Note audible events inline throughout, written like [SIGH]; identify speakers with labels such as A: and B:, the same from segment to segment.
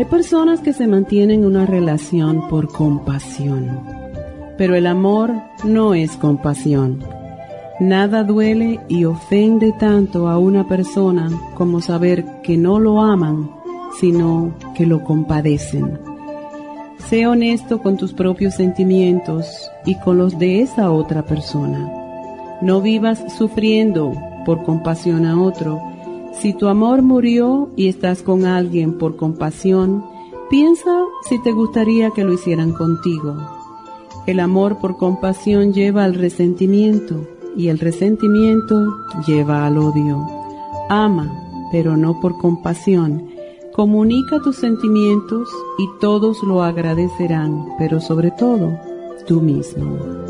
A: Hay personas que se mantienen una relación por compasión, pero el amor no es compasión. Nada duele y ofende tanto a una persona como saber que no lo aman, sino que lo compadecen. Sé honesto con tus propios sentimientos y con los de esa otra persona. No vivas sufriendo por compasión a otro, si tu amor murió y estás con alguien por compasión, piensa si te gustaría que lo hicieran contigo. El amor por compasión lleva al resentimiento y el resentimiento lleva al odio. Ama, pero no por compasión. Comunica tus sentimientos y todos lo agradecerán, pero sobre todo tú mismo.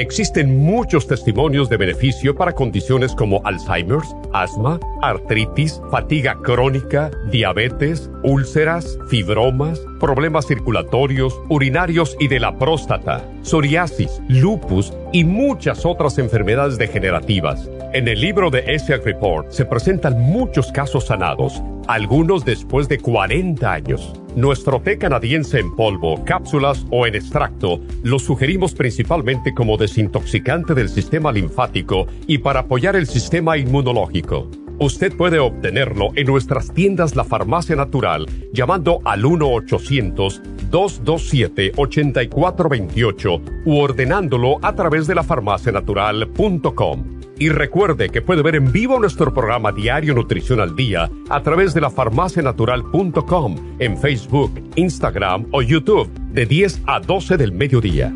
B: existen muchos testimonios de beneficio para condiciones como Alzheimer's, asma, artritis, fatiga crónica, diabetes, úlceras, fibromas, problemas circulatorios, urinarios y de la próstata, psoriasis, lupus y muchas otras enfermedades degenerativas. En el libro de ESIAC Report se presentan muchos casos sanados, algunos después de 40 años. Nuestro té canadiense en polvo, cápsulas o en extracto lo sugerimos principalmente como desintoxicante del sistema linfático y para apoyar el sistema inmunológico. Usted puede obtenerlo en nuestras tiendas La Farmacia Natural llamando al 1-800-227-8428 u ordenándolo a través de lafarmacianatural.com. Y recuerde que puede ver en vivo nuestro programa Diario Nutrición al Día a través de lafarmacianatural.com en Facebook, Instagram o YouTube de 10 a 12 del mediodía.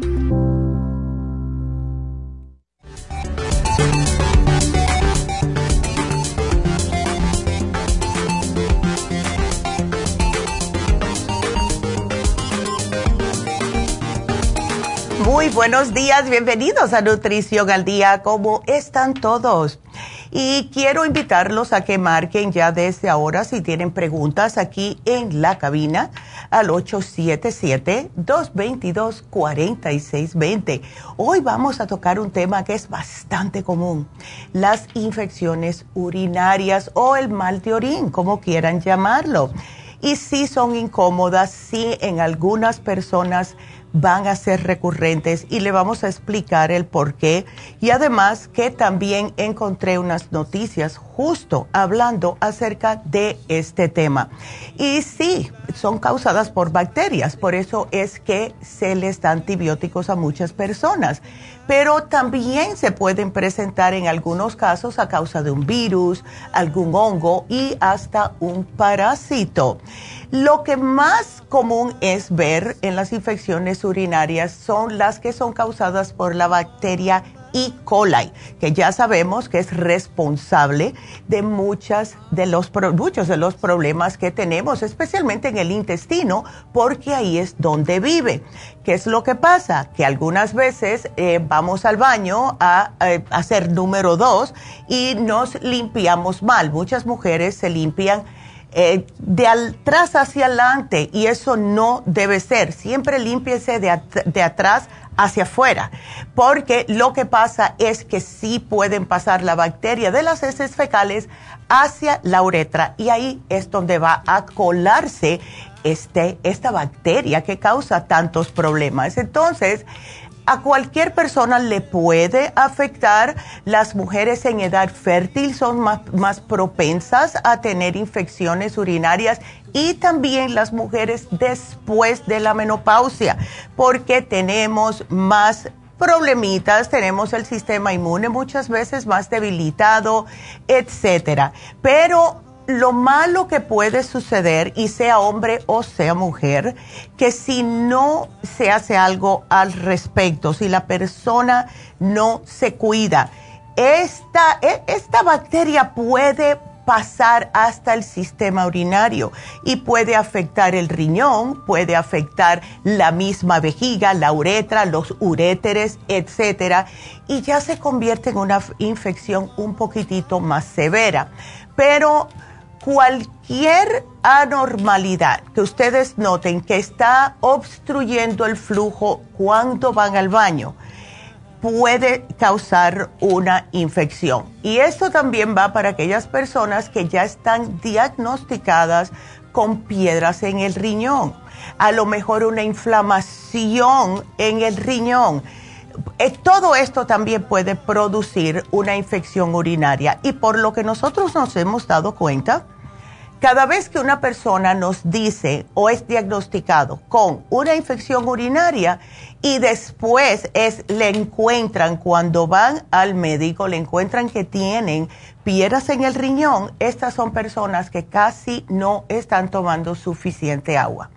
C: Buenos días, bienvenidos a Nutrición al Día. ¿Cómo están todos? Y quiero invitarlos a que marquen ya desde ahora si tienen preguntas aquí en la cabina al 877-222-4620. Hoy vamos a tocar un tema que es bastante común, las infecciones urinarias o el mal de orín, como quieran llamarlo. Y si son incómodas, sí en algunas personas van a ser recurrentes y le vamos a explicar el por qué. Y además que también encontré unas noticias justo hablando acerca de este tema. Y sí, son causadas por bacterias, por eso es que se les da antibióticos a muchas personas. Pero también se pueden presentar en algunos casos a causa de un virus, algún hongo y hasta un parásito. Lo que más común es ver en las infecciones urinarias son las que son causadas por la bacteria E. coli, que ya sabemos que es responsable de muchas de los, muchos de los problemas que tenemos, especialmente en el intestino, porque ahí es donde vive. ¿Qué es lo que pasa? Que algunas veces eh, vamos al baño a, a hacer número dos y nos limpiamos mal. Muchas mujeres se limpian eh, de atrás hacia adelante y eso no debe ser. Siempre límpiese de, de, atrás hacia afuera, porque lo que pasa es que sí pueden pasar la bacteria de las heces fecales hacia la uretra y ahí es donde va a colarse este, esta bacteria que causa tantos problemas. Entonces, a cualquier persona le puede afectar. Las mujeres en edad fértil son más, propensas a tener infecciones urinarias y también las mujeres después de la menopausia, porque tenemos más problemitas, tenemos el sistema inmune muchas veces más debilitado, etcétera. Pero lo malo que puede suceder, y sea hombre o sea mujer, que si no se hace algo al respecto, si la persona no se cuida, esta, e, esta bacteria puede pasar hasta el sistema urinario y puede afectar el riñón, puede afectar la misma vejiga, la uretra, los uréteres, etcétera, y ya se convierte en una infección un poquitito más severa. Pero cualquier anormalidad que ustedes noten que está obstruyendo el flujo cuando van al baño puede causar una infección. Y esto también va para aquellas personas que ya están diagnosticadas con piedras en el riñón, a lo mejor una inflamación en el riñón. Eh, todo esto también puede producir una infección urinaria y por lo que nosotros nos hemos dado cuenta, cada vez que una persona nos dice o es diagnosticado con una infección urinaria y después es, le encuentran cuando van al médico, le encuentran que tienen piedras en el riñón, estas son personas que casi no están tomando suficiente agua.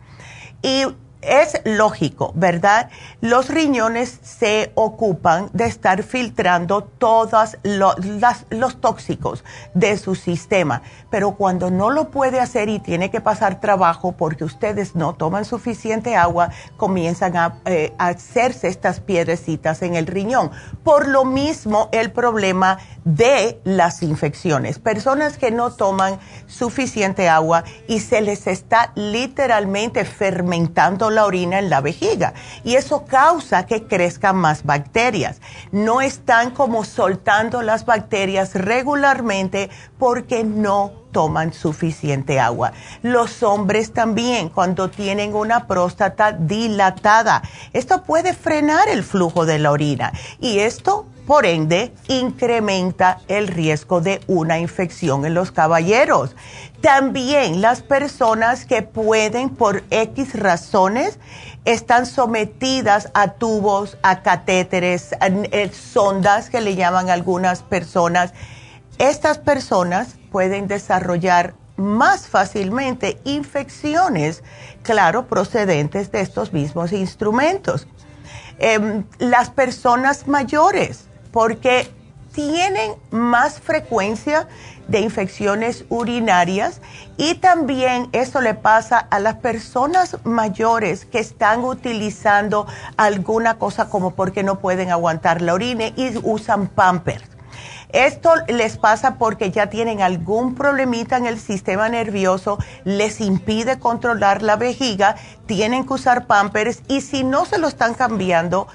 C: Y es lógico, ¿verdad? Los riñones se ocupan de estar filtrando todos los tóxicos de su sistema, pero cuando no lo puede hacer y tiene que pasar trabajo porque ustedes no toman suficiente agua, comienzan a, eh, a hacerse estas piedrecitas en el riñón. Por lo mismo, el problema de las infecciones. Personas que no toman suficiente agua y se les está literalmente fermentando la orina en la vejiga y eso causa que crezcan más bacterias. No están como soltando las bacterias regularmente porque no toman suficiente agua. Los hombres también, cuando tienen una próstata dilatada, esto puede frenar el flujo de la orina y esto por ende, incrementa el riesgo de una infección en los caballeros. También las personas que pueden por X razones están sometidas a tubos, a catéteres, a, eh, sondas que le llaman algunas personas. Estas personas pueden desarrollar más fácilmente infecciones, claro, procedentes de estos mismos instrumentos. Em, las personas mayores porque tienen más frecuencia de infecciones urinarias y también esto le pasa a las personas mayores que están utilizando alguna cosa como porque no pueden aguantar la orina y usan pampers. Esto les pasa porque ya tienen algún problemita en el sistema nervioso, les impide controlar la vejiga, tienen que usar pampers y si no se lo están cambiando,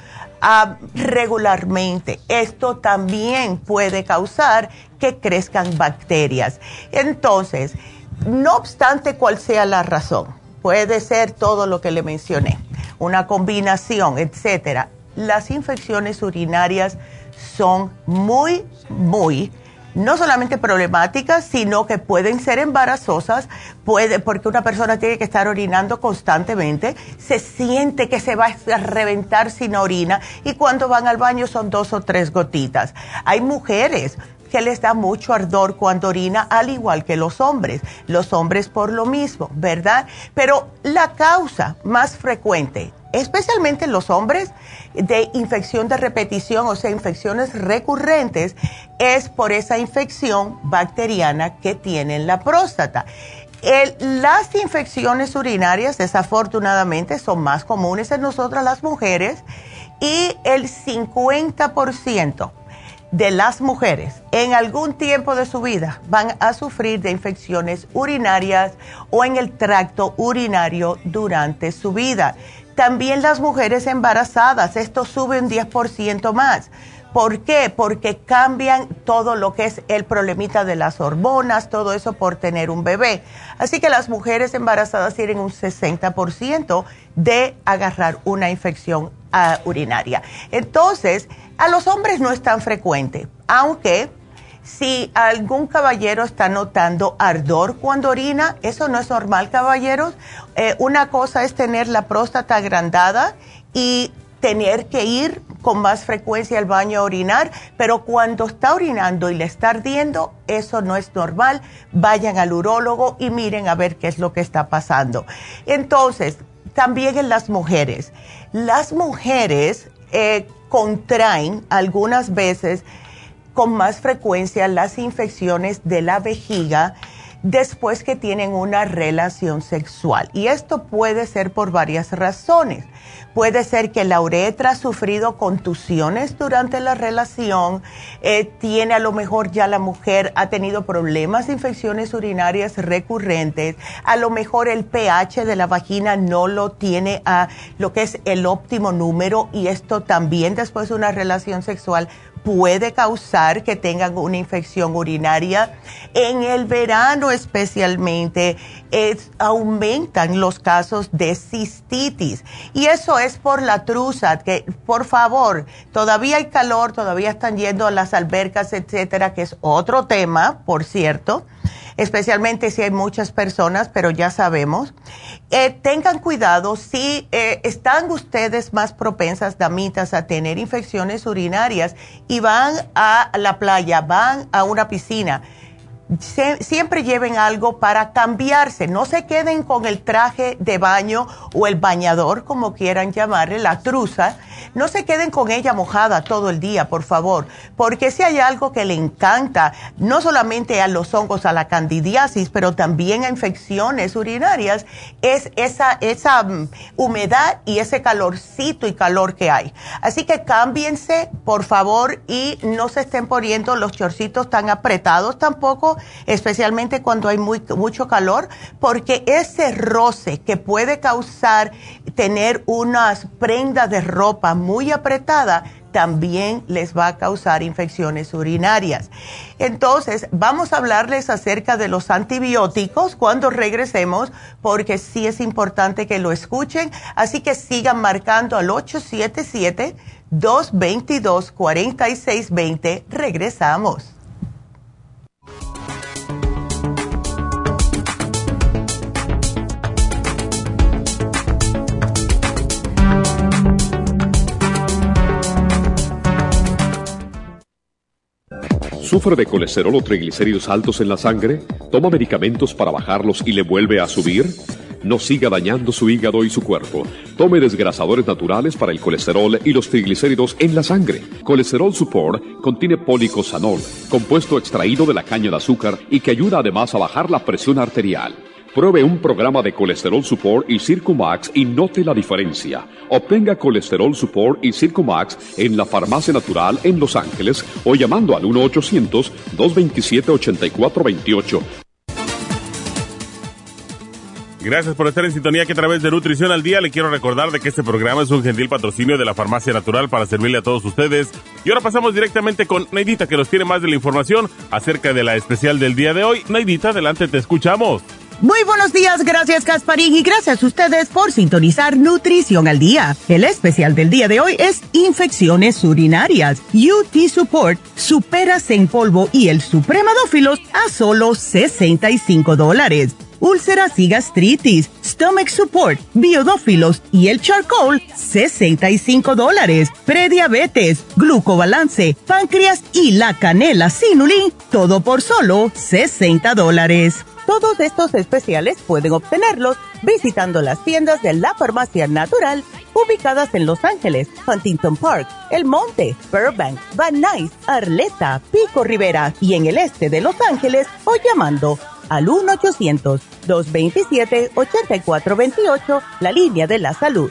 C: regularmente. Esto también puede causar que crezcan bacterias. Entonces, no obstante cuál sea la razón, puede ser todo lo que le mencioné, una combinación, etcétera. Las infecciones urinarias son muy, muy no solamente problemáticas, sino que pueden ser embarazosas, puede, porque una persona tiene que estar orinando constantemente, se siente que se va a reventar sin orina y cuando van al baño son dos o tres gotitas. Hay mujeres que les da mucho ardor cuando orina, al igual que los hombres. Los hombres por lo mismo, ¿verdad? Pero la causa más frecuente, especialmente en los hombres, de infección de repetición, o sea, infecciones recurrentes, es por esa infección bacteriana que tiene en la próstata. las infecciones urinarias, desafortunadamente, son más comunes en nosotras las mujeres y el 50% de las mujeres en algún tiempo de su vida van a sufrir de infecciones urinarias o en el tracto urinario durante su vida. También las mujeres embarazadas, esto sube un 10% más. ¿Por qué? Porque cambian todo lo que es el problemita de las hormonas, todo eso por tener un bebé. Así que las mujeres embarazadas tienen un 60% de agarrar una infección uh, urinaria. Entonces, a los hombres no es tan frecuente, aunque si algún caballero está notando ardor cuando orina, eso no es normal, caballeros. Eh, una cosa es tener la próstata agrandada y tener que ir con más frecuencia al baño a orinar, pero cuando está orinando y le está ardiendo, eso no es normal. Vayan al urólogo y miren a ver qué es lo que está pasando. Entonces, también en las mujeres. Las mujeres eh, contraen algunas veces con más frecuencia las infecciones de la vejiga después que tienen una relación sexual. Y esto puede ser por varias razones. Puede ser que la uretra ha sufrido contusiones durante la relación, eh, tiene a lo mejor ya la mujer ha tenido problemas infecciones urinarias recurrentes, a lo mejor el pH de la vagina no lo tiene a lo que es el óptimo número y esto también después de una relación sexual puede causar que tengan una infección urinaria. En el verano especialmente aumentan los casos de cistitis y eso es por la truza, que por favor, todavía hay calor, todavía están yendo a las albercas, etcétera, que es otro tema, por cierto especialmente si hay muchas personas, pero ya sabemos. Eh, tengan cuidado si eh, están ustedes más propensas, damitas, a tener infecciones urinarias y van a la playa, van a una piscina siempre lleven algo para cambiarse, no se queden con el traje de baño o el bañador, como quieran llamarle, la truza, no se queden con ella mojada todo el día, por favor, porque si hay algo que le encanta, no solamente a los hongos, a la candidiasis, pero también a infecciones urinarias, es esa, esa mm, humedad y ese calorcito y calor que hay. Así que cámbiense, por favor, y no se estén poniendo los chorcitos tan apretados tampoco especialmente cuando hay mucho calor, porque ese roce que puede causar tener unas prendas de ropa muy apretada, también les va a causar infecciones urinarias. Entonces, vamos a hablarles acerca de los antibióticos cuando regresemos, porque sí es importante que lo escuchen. Así que sigan marcando al 877-222-4620. Regresamos.
B: ¿Sufre de colesterol o triglicéridos altos en la sangre? ¿Toma medicamentos para bajarlos y le vuelve a subir? No siga dañando su hígado y su cuerpo. Tome desgrasadores naturales para el colesterol y los triglicéridos en la sangre. Colesterol Support contiene policosanol, compuesto extraído de la caña de azúcar y que ayuda además a bajar la presión arterial. Pruebe un programa de Colesterol Support y Circumax y note la diferencia. Obtenga Colesterol Support y Circumax en la Farmacia Natural en Los Ángeles o llamando al 1-800-227-8428.
D: Gracias por estar en sintonía que a través de Nutrición al Día le quiero recordar de que este programa es un gentil patrocinio de la Farmacia Natural para servirle a todos ustedes. Y ahora pasamos directamente con Neidita que nos tiene más de la información acerca de la especial del día de hoy. Neidita, adelante, te escuchamos.
C: Muy buenos días, gracias Casparín y gracias a ustedes por sintonizar Nutrición al Día. El especial del día de hoy es infecciones urinarias. UT Support, superas en polvo y el Supremadófilos a solo 65 dólares. Úlceras y gastritis, Stomach Support, Biodófilos y el Charcoal, 65 dólares. Prediabetes, Glucobalance, Páncreas y la Canela Sinulin, todo por solo 60 dólares. Todos estos especiales pueden obtenerlos visitando las tiendas de la Farmacia Natural ubicadas en Los Ángeles, Huntington Park, El Monte, Burbank, Van Nuys, Arleta, Pico Rivera y en el este de Los Ángeles o llamando al 1-800-227-8428, la línea de la salud.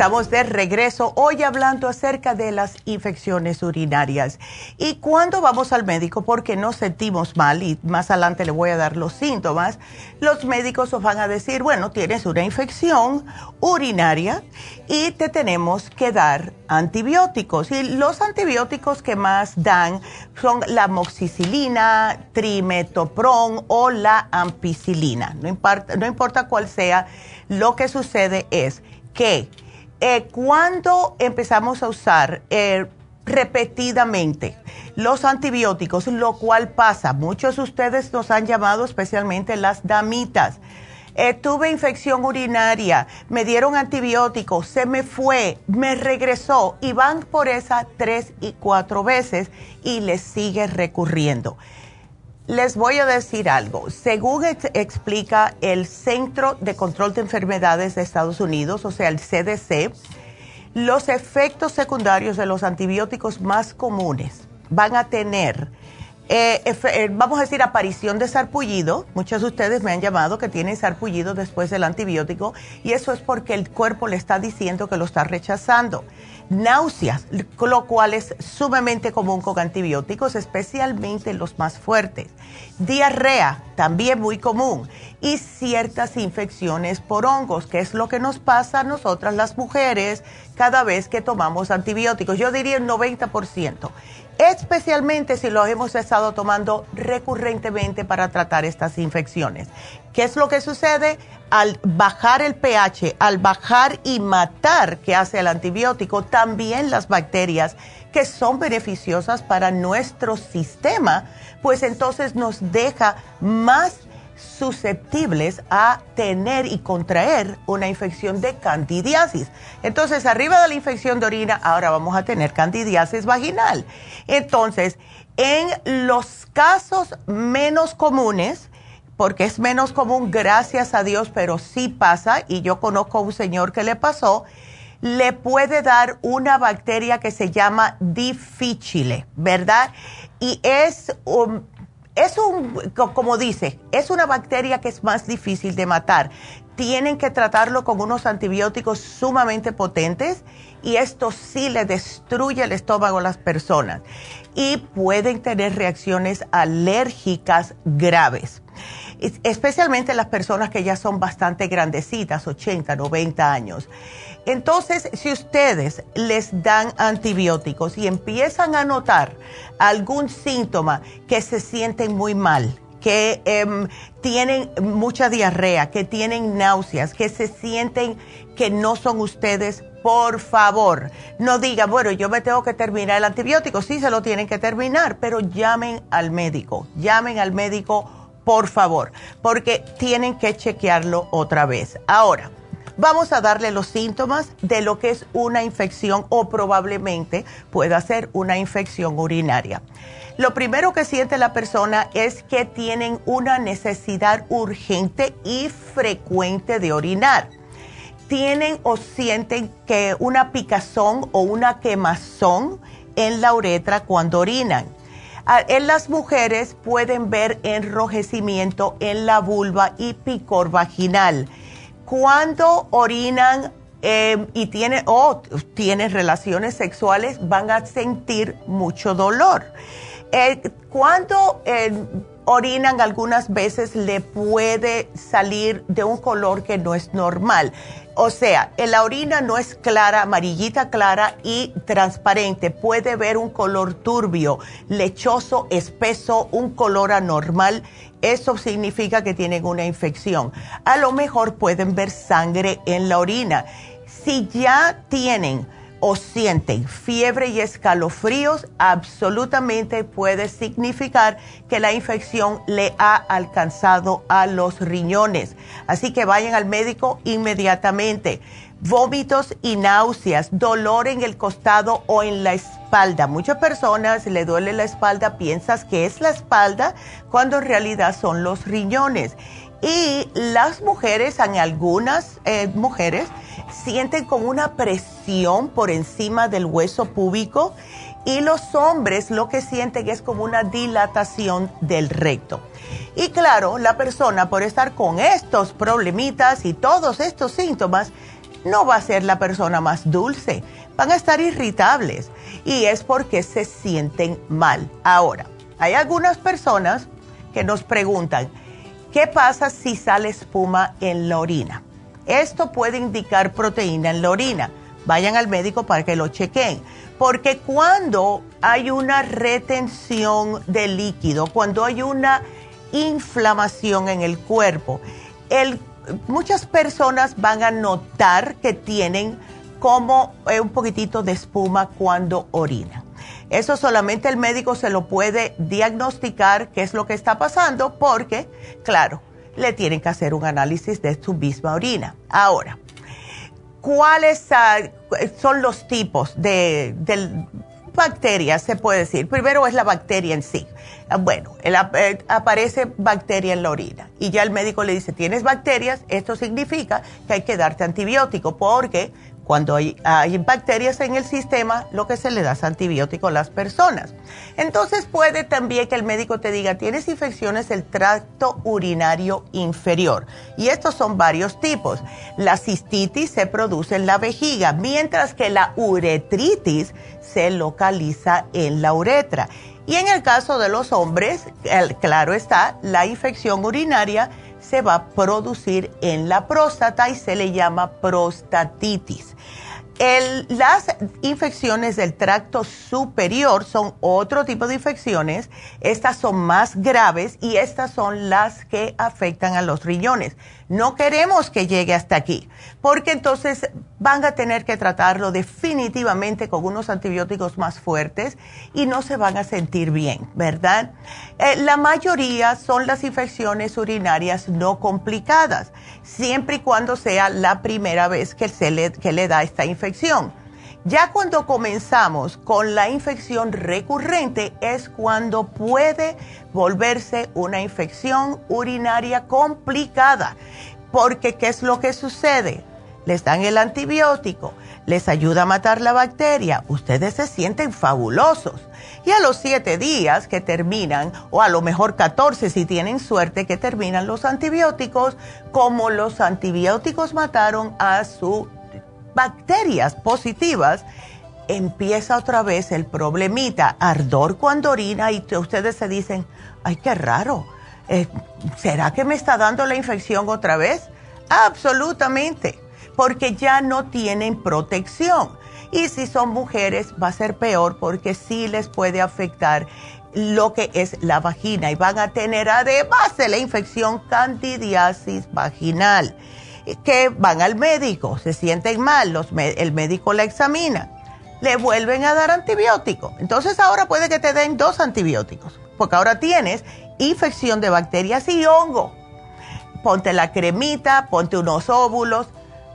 C: Estamos de regreso hoy hablando acerca de las infecciones urinarias. ¿Y cuando vamos al médico porque nos sentimos mal y más adelante le voy a dar los síntomas? Los médicos os van a decir, bueno, tienes una infección urinaria y te tenemos que dar antibióticos. Y los antibióticos que más dan son la moxicilina, trimetopron o la ampicilina. No importa, no importa cuál sea, lo que sucede es que eh, cuando empezamos a usar eh, repetidamente los antibióticos, lo cual pasa, muchos de ustedes nos han llamado, especialmente las damitas, eh, tuve infección urinaria, me dieron antibióticos, se me fue, me regresó y van por esa tres y cuatro veces y les sigue recurriendo. Les voy a decir algo. Según explica el Centro de Control de Enfermedades de Estados Unidos, o sea, el CDC, los efectos secundarios de los antibióticos más comunes van a tener, eh, eh, vamos a decir, aparición de sarpullido. Muchos de ustedes me han llamado que tienen sarpullido después del antibiótico y eso es porque el cuerpo le está diciendo que lo está rechazando náuseas, lo cual es sumamente común con antibióticos, especialmente los más fuertes. Diarrea, también muy común. Y ciertas infecciones por hongos, que es lo que nos pasa a nosotras las mujeres cada vez que tomamos antibióticos. Yo diría el 90% especialmente si los hemos estado tomando recurrentemente para tratar estas infecciones. ¿Qué es lo que sucede? Al bajar el pH, al bajar y matar que hace el antibiótico, también las bacterias que son beneficiosas para nuestro sistema, pues entonces nos deja más susceptibles a tener y contraer una infección de candidiasis. Entonces, arriba de la infección de orina, ahora vamos a tener candidiasis vaginal. Entonces, en los casos menos comunes, porque es menos común, gracias a Dios, pero sí pasa, y yo conozco a un señor que le pasó, le puede dar una bacteria que se llama difficile, ¿verdad? Y es un es un, como dice, es una bacteria que es más difícil de matar. Tienen que tratarlo con unos antibióticos sumamente potentes y esto sí le destruye el estómago a las personas y pueden tener reacciones alérgicas graves, especialmente las personas que ya son bastante grandecitas, 80, 90 años. Entonces, si ustedes les dan antibióticos y empiezan a notar algún síntoma que se sienten muy mal, que em, tienen mucha diarrea, que tienen náuseas, que se sienten que no son ustedes, por favor, no digan, bueno, yo me tengo que terminar el antibiótico, sí se lo tienen que terminar, pero llamen al médico, llamen al médico, por favor, porque tienen que chequearlo otra vez. Ahora, Vamos a darle los síntomas de lo que es una infección o probablemente pueda ser una infección urinaria. Lo primero que siente la persona es que tienen una necesidad urgente y frecuente de orinar. Tienen o sienten que una picazón o una quemazón en la uretra cuando orinan. Ah, en las mujeres pueden ver enrojecimiento en la vulva y picor vaginal cuando orinan eh, y tiene, o tienen relaciones sexuales, van a sentir mucho dolor. Eh, cuando eh, orinan algunas veces le puede salir de un color que no es normal. O sea, la orina no es clara, amarillita clara y transparente. Puede ver un color turbio, lechoso, espeso, un color anormal. Eso significa que tienen una infección. A lo mejor pueden ver sangre en la orina. Si ya tienen o sienten fiebre y escalofríos, absolutamente puede significar que la infección le ha alcanzado a los riñones. Así que vayan al médico inmediatamente. Vómitos y náuseas, dolor en el costado o en la espalda. Muchas personas le duele la espalda, piensas que es la espalda cuando en realidad son los riñones. Y las mujeres, en algunas eh, mujeres, sienten como una presión por encima del hueso púbico y los hombres lo que sienten es como una dilatación del recto. Y claro, la persona por estar con estos problemitas y todos estos síntomas, no va a ser la persona más dulce, van a estar irritables y es porque se sienten mal. Ahora, hay algunas personas que nos preguntan, ¿Qué pasa si sale espuma en la orina? Esto puede indicar proteína en la orina. Vayan al médico para que lo chequen. Porque cuando hay una retención de líquido, cuando hay una inflamación en el cuerpo, muchas personas van a notar que tienen como eh, un poquitito de espuma cuando orinan. Eso solamente el médico se lo puede diagnosticar qué es lo que está pasando porque, claro, le tienen que hacer un análisis de su misma orina. Ahora, ¿cuáles son los tipos de, bacterias, se puede decir? Primero es la bacteria en sí. Ah, bueno, eh, aparece bacteria en la orina y ya el médico le dice, tienes bacterias, esto significa que hay que darte antibiótico porque cuando hay, bacterias en el sistema, lo que se le da es antibiótico a las personas. Entonces puede también que el médico te diga, tienes infecciones del tracto urinario inferior. Y estos son varios tipos. La cistitis se produce en la vejiga, mientras que la uretritis se localiza en la uretra. Y en el caso de los hombres, claro está, la infección urinaria se va a producir en la próstata y se le llama prostatitis las infecciones del tracto superior son otro tipo de infecciones. Estas son más graves y estas son las que afectan a los riñones. No queremos que llegue hasta aquí, porque entonces van a tener que tratarlo definitivamente con unos antibióticos más fuertes y no se van a sentir bien, ¿verdad? Eh, la mayoría son las infecciones urinarias no complicadas, siempre y cuando sea la primera vez que, se que le da esta infección. Ya cuando comenzamos con la infección recurrente es cuando puede volverse una infección urinaria complicada. Porque ¿qué es lo que sucede? Les dan el antibiótico, les ayuda a matar la bacteria, ustedes se sienten fabulosos. Y a los siete días que terminan, o a lo mejor 14 si tienen suerte que terminan los antibióticos, como los antibióticos mataron a sus bacterias positivas, empieza otra vez el problemita, ardor cuando orina y ustedes se dicen, ay, qué raro, eh, ¿será que me está dando la infección otra vez? Absolutamente, porque ya no tienen protección. Y si son mujeres va a ser peor porque sí les puede afectar lo que es la vagina y van a tener además de la infección candidiasis vaginal que van al médico, se sienten mal, el médico la examina, le vuelven a dar antibiótico. Entonces ahora puede que te den dos antibióticos, porque ahora tienes infección de bacterias y hongo. Ponte la cremita, ponte unos óvulos,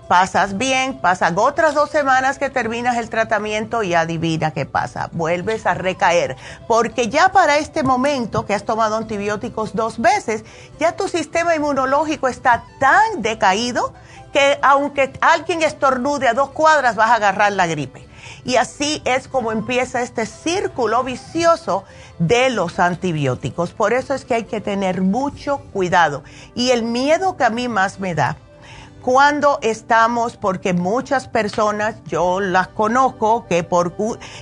C: pasas bien, pasan otras dos semanas que terminas el tratamiento y adivina qué pasa, vuelves a recaer, porque ya para este momento que has tomado antibióticos dos veces, ya tu sistema inmunológico está tan decaído que aunque alguien estornude a dos cuadras vas a agarrar la gripe. Y así es como empieza este círculo vicioso de los antibióticos. Por eso es que hay que tener mucho cuidado. Y el miedo que a mí más me da cuando estamos, porque muchas personas, yo las conozco, que por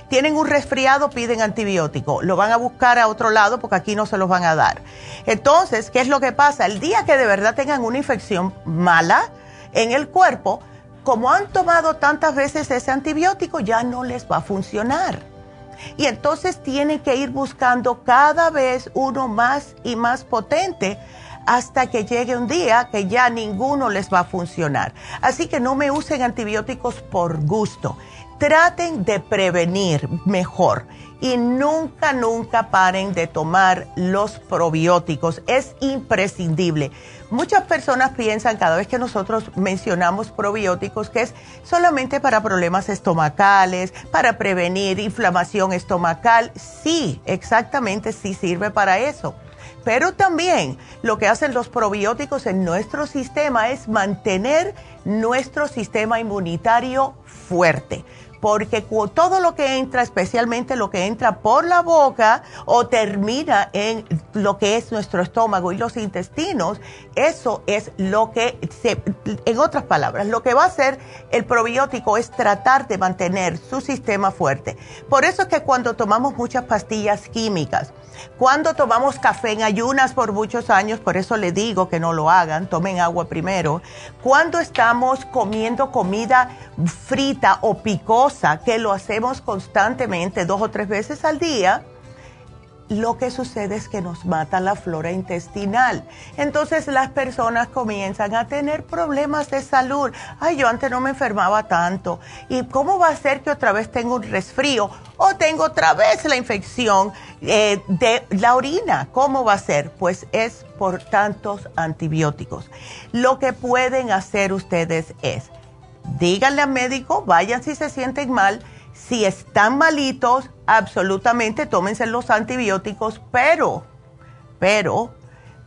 C: tienen un resfriado piden antibiótico, lo van a buscar a otro lado porque aquí no se los van a dar. Entonces, ¿qué es lo que pasa? El día que de verdad tengan una infección mala en el cuerpo, como han tomado tantas veces ese antibiótico, ya no les va a funcionar. Y entonces tienen que ir buscando cada vez uno más y más potente hasta que llegue un día que ya ninguno les va a funcionar. Así que no me usen antibióticos por gusto. Traten de prevenir mejor y nunca, nunca paren de tomar los probióticos. Es imprescindible. Muchas personas piensan cada vez que nosotros mencionamos probióticos que es solamente para problemas estomacales, para prevenir inflamación estomacal. Sí, exactamente sí sirve para eso. Pero también lo que hacen los probióticos en nuestro sistema es mantener nuestro sistema inmunitario fuerte porque todo lo que entra, especialmente lo que entra por la boca o termina en lo que es nuestro estómago y los intestinos, eso es lo que, se, en otras palabras, lo que va a hacer el probiótico es tratar de mantener su sistema fuerte. Por eso es que cuando tomamos muchas pastillas químicas, cuando tomamos café en ayunas por muchos años, por eso le digo que no lo hagan, tomen agua primero. Cuando estamos comiendo comida frita o picosa, que lo hacemos constantemente dos o tres veces al día, lo que sucede es que nos mata la flora intestinal. Entonces las personas comienzan a tener problemas de salud. Ay, yo antes no me enfermaba tanto. ¿Y cómo va a ser que otra vez tengo un resfrío o tengo otra vez la infección eh, de la orina? ¿Cómo va a ser? Pues es por tantos antibióticos. Lo que pueden hacer ustedes es, díganle al médico, vayan si se sienten mal. Si están malitos, absolutamente tómense los antibióticos, pero, pero,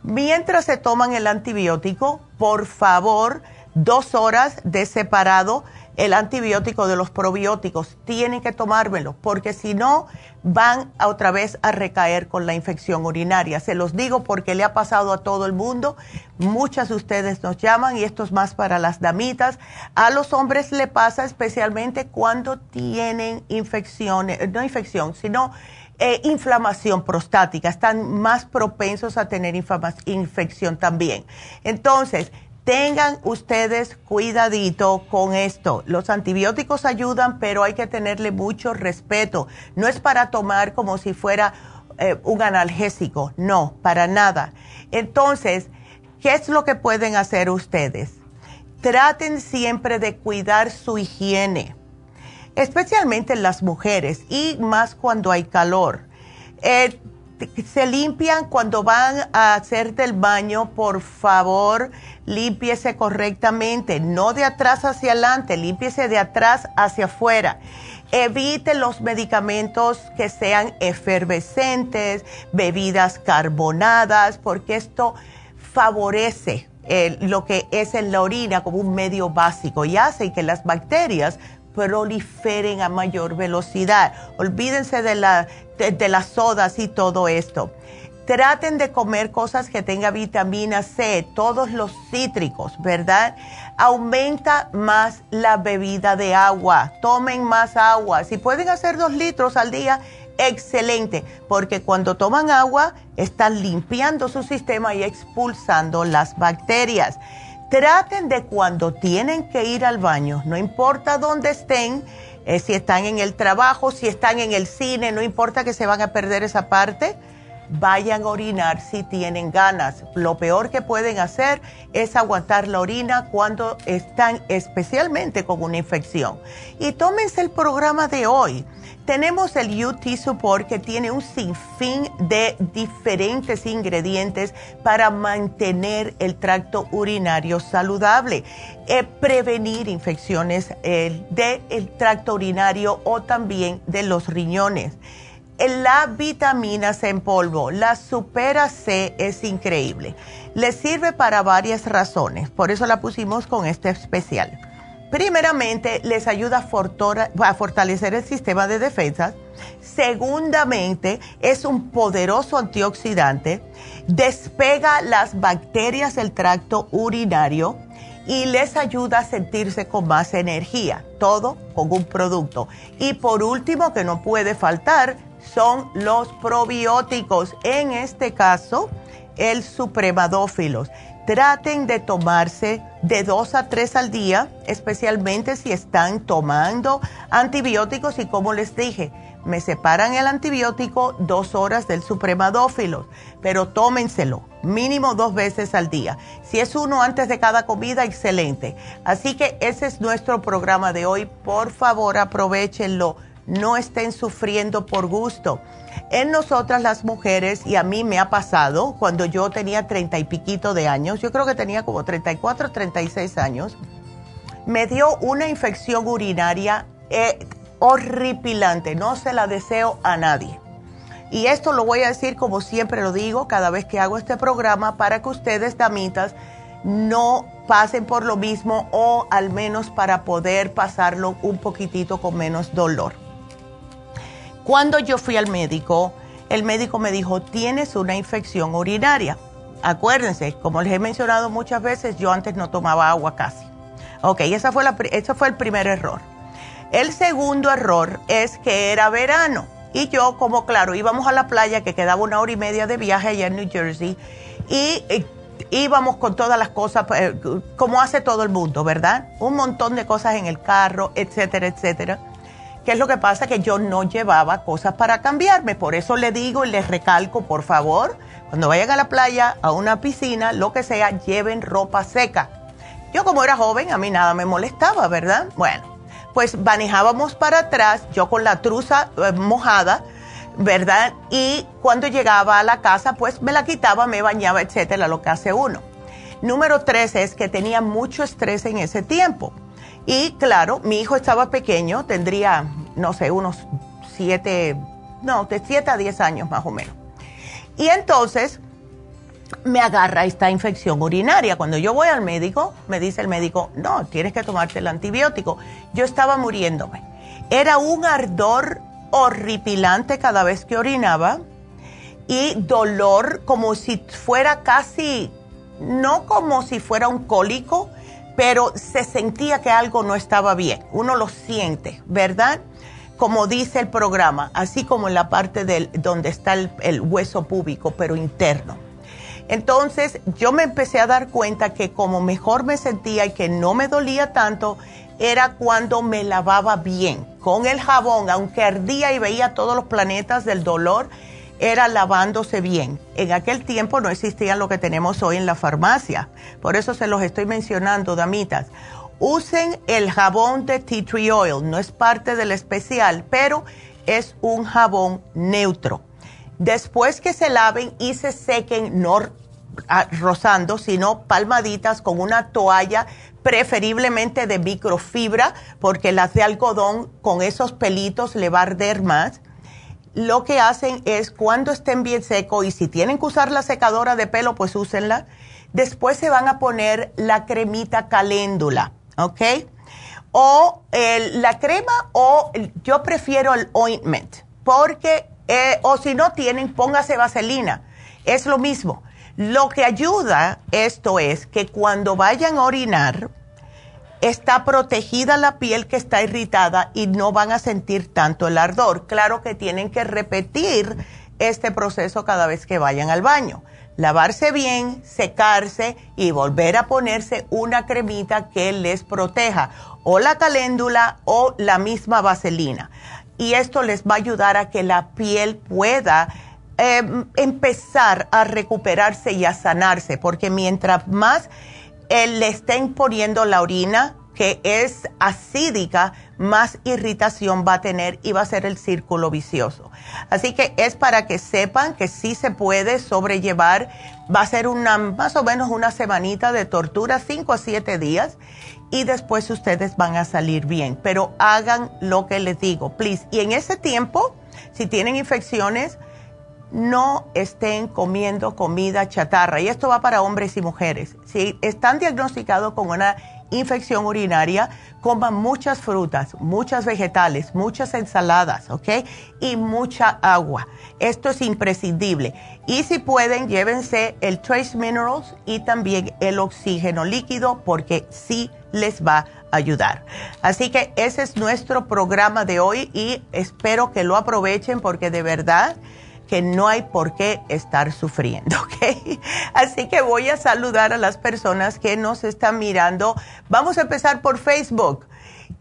C: mientras se toman el antibiótico, por favor, dos horas de separado el antibiótico de los probióticos. Tienen que tomármelo porque si no van a otra vez a recaer con la infección urinaria. Se los digo porque le ha pasado a todo el mundo. Muchas de ustedes nos llaman y esto es más para las damitas. A los hombres le pasa especialmente cuando tienen infecciones, no infección, sino eh, inflamación prostática. Están más propensos a tener infección también. Entonces, tengan ustedes cuidadito con esto. Los antibióticos ayudan, pero hay que tenerle mucho respeto. No es para tomar como si fuera eh, un analgésico, no, para nada. Entonces, ¿qué es lo que pueden hacer ustedes? Traten siempre de cuidar su higiene, especialmente las mujeres y más cuando hay calor. Eh, se limpian cuando van a hacer del baño, por favor, límpiese correctamente, no de atrás hacia adelante, límpiese de atrás hacia afuera. Evite los medicamentos que sean efervescentes, bebidas carbonadas, porque esto favorece lo que es en la orina como un medio básico y hace que las bacterias proliferen a mayor velocidad. Olvídense de, la, de, las sodas y todo esto. Traten de comer cosas que tengan vitamina C, todos los cítricos, ¿verdad? Aumenta más la bebida de agua. Tomen más agua. Si pueden hacer dos litros al día, excelente, porque cuando toman agua están limpiando su sistema y expulsando las bacterias. Traten de cuando tienen que ir al baño, no importa dónde estén, eh, si están en el trabajo, si están en el cine, no importa que se van a perder esa parte, vayan a orinar si tienen ganas. Lo peor que pueden hacer es aguantar la orina cuando están especialmente con una infección. Y tómense el programa de hoy tenemos el UT Support que tiene un sinfín de diferentes ingredientes para mantener el tracto urinario saludable, eh, prevenir infecciones eh, del tracto urinario o también de los riñones. La vitamina C en polvo, la Supera C es increíble. Le sirve para varias razones, por eso la pusimos con este especial primeramente les ayuda a, fortalecer el sistema de defensa. Segundamente, es un poderoso antioxidante, despega las bacterias del tracto urinario y les ayuda a sentirse con más energía, todo con un producto. Y por último, que no puede faltar, son los probióticos, en este caso, el supremadófilos. Traten de tomarse de dos a tres al día, especialmente si están tomando antibióticos y como les dije, me separan el antibiótico dos horas del supremadófilos, pero tómenselo mínimo dos veces al día. Si es uno antes de cada comida, excelente. Así que ese es nuestro programa de hoy. Por favor, aprovechenlo. No estén sufriendo por gusto. En nosotras las mujeres, y a mí me ha pasado, cuando yo tenía treinta y piquito de años, yo creo que tenía como 34, 36 años, me dio una infección urinaria eh, horripilante. No se la deseo a nadie. Y esto lo voy a decir como siempre lo digo cada vez que hago este programa para que ustedes, damitas, no pasen por lo mismo o al menos para poder pasarlo un poquitito con menos dolor. Cuando yo fui al médico, el médico me dijo, tienes una infección urinaria. Acuérdense, como les he mencionado muchas veces, yo antes no tomaba agua casi. Ok, esa fue la, ese fue el primer error. El segundo error es que era verano y yo, como claro, íbamos a la playa que quedaba una hora y media de viaje allá en New Jersey y íbamos con todas las cosas, eh, como hace todo el mundo, ¿verdad? Un montón de cosas en el carro, etcétera, etcétera. ¿Qué es lo que pasa? Que yo no llevaba cosas para cambiarme. Por eso le digo y les recalco, por favor, cuando vayan a la playa, a una piscina, lo que sea, lleven ropa seca. Yo como era joven, a mí nada me molestaba, ¿verdad? Bueno, pues manejábamos para atrás, yo con la truza eh, mojada, ¿verdad? Y cuando llegaba a la casa, pues me la quitaba, me bañaba, etcétera, lo que hace uno. Número tres es que tenía mucho estrés en ese tiempo. Y claro, mi hijo estaba pequeño, tendría, no sé, unos siete, no, de siete a diez años más o menos. Y entonces, me agarra esta infección urinaria. Cuando yo voy al médico, me dice el médico, no, tienes que tomarte el antibiótico. Yo estaba muriéndome. Era un ardor horripilante cada vez que orinaba y dolor como si fuera casi, no como si fuera un cólico, pero se sentía que algo no estaba bien. Uno lo siente, ¿verdad? Como dice el programa, así como en la parte del, donde está el, hueso púbico, pero interno. Entonces yo me empecé a dar cuenta que como mejor me sentía y que no me dolía tanto, era cuando me lavaba bien con el jabón, aunque ardía y veía todos los planetas del dolor, era lavándose bien. En aquel tiempo no existía lo que tenemos hoy en la farmacia, por eso se los estoy mencionando, damitas. Usen el jabón de tea tree oil, no es parte del especial, pero es un jabón neutro Después que se laven y se sequen, no rozando, sino palmaditas con una toalla, preferiblemente de microfibra, porque las de algodón con esos pelitos le va a arder más. Lo que hacen es cuando estén bien secos y si tienen que usar la secadora de pelo, pues úsenla. Después se van a poner la cremita caléndula, ¿ok? O la crema o yo prefiero el ointment, porque eh, o si no tienen, póngase vaselina. Es lo mismo. Lo que ayuda esto es que cuando vayan a orinar, está protegida la piel que está irritada y no van a sentir tanto el ardor. Claro que tienen que repetir este proceso cada vez que vayan al baño. Lavarse bien, secarse y volver a ponerse una cremita que les proteja, o la caléndula o la misma vaselina y esto les va a ayudar a que la piel pueda em, empezar a recuperarse y a sanarse, porque mientras más eh, le estén poniendo la orina, que es acídica, más irritación va a tener y va a ser el círculo vicioso. Así que es para que sepan que sí se puede sobrellevar, va a ser una más o menos una semanita de tortura, 5 a 7 días, y después ustedes van a salir bien. Pero hagan lo que les digo, please. Y en ese tiempo, si tienen infecciones, no estén comiendo comida chatarra. Y esto va para hombres y mujeres. Si están diagnosticados con una infección urinaria, coman muchas frutas, muchas vegetales, muchas ensaladas, ¿ok? Y mucha agua. Esto es imprescindible. Y si pueden, llévense el Trace Minerals y también el oxígeno líquido porque sí les va a ayudar. Así que ese es nuestro programa de hoy y espero que lo aprovechen porque de verdad que no hay por qué estar sufriendo, [LAUGHS] ¿ok? Así que voy a saludar a las personas que nos están mirando. Vamos a empezar por Facebook.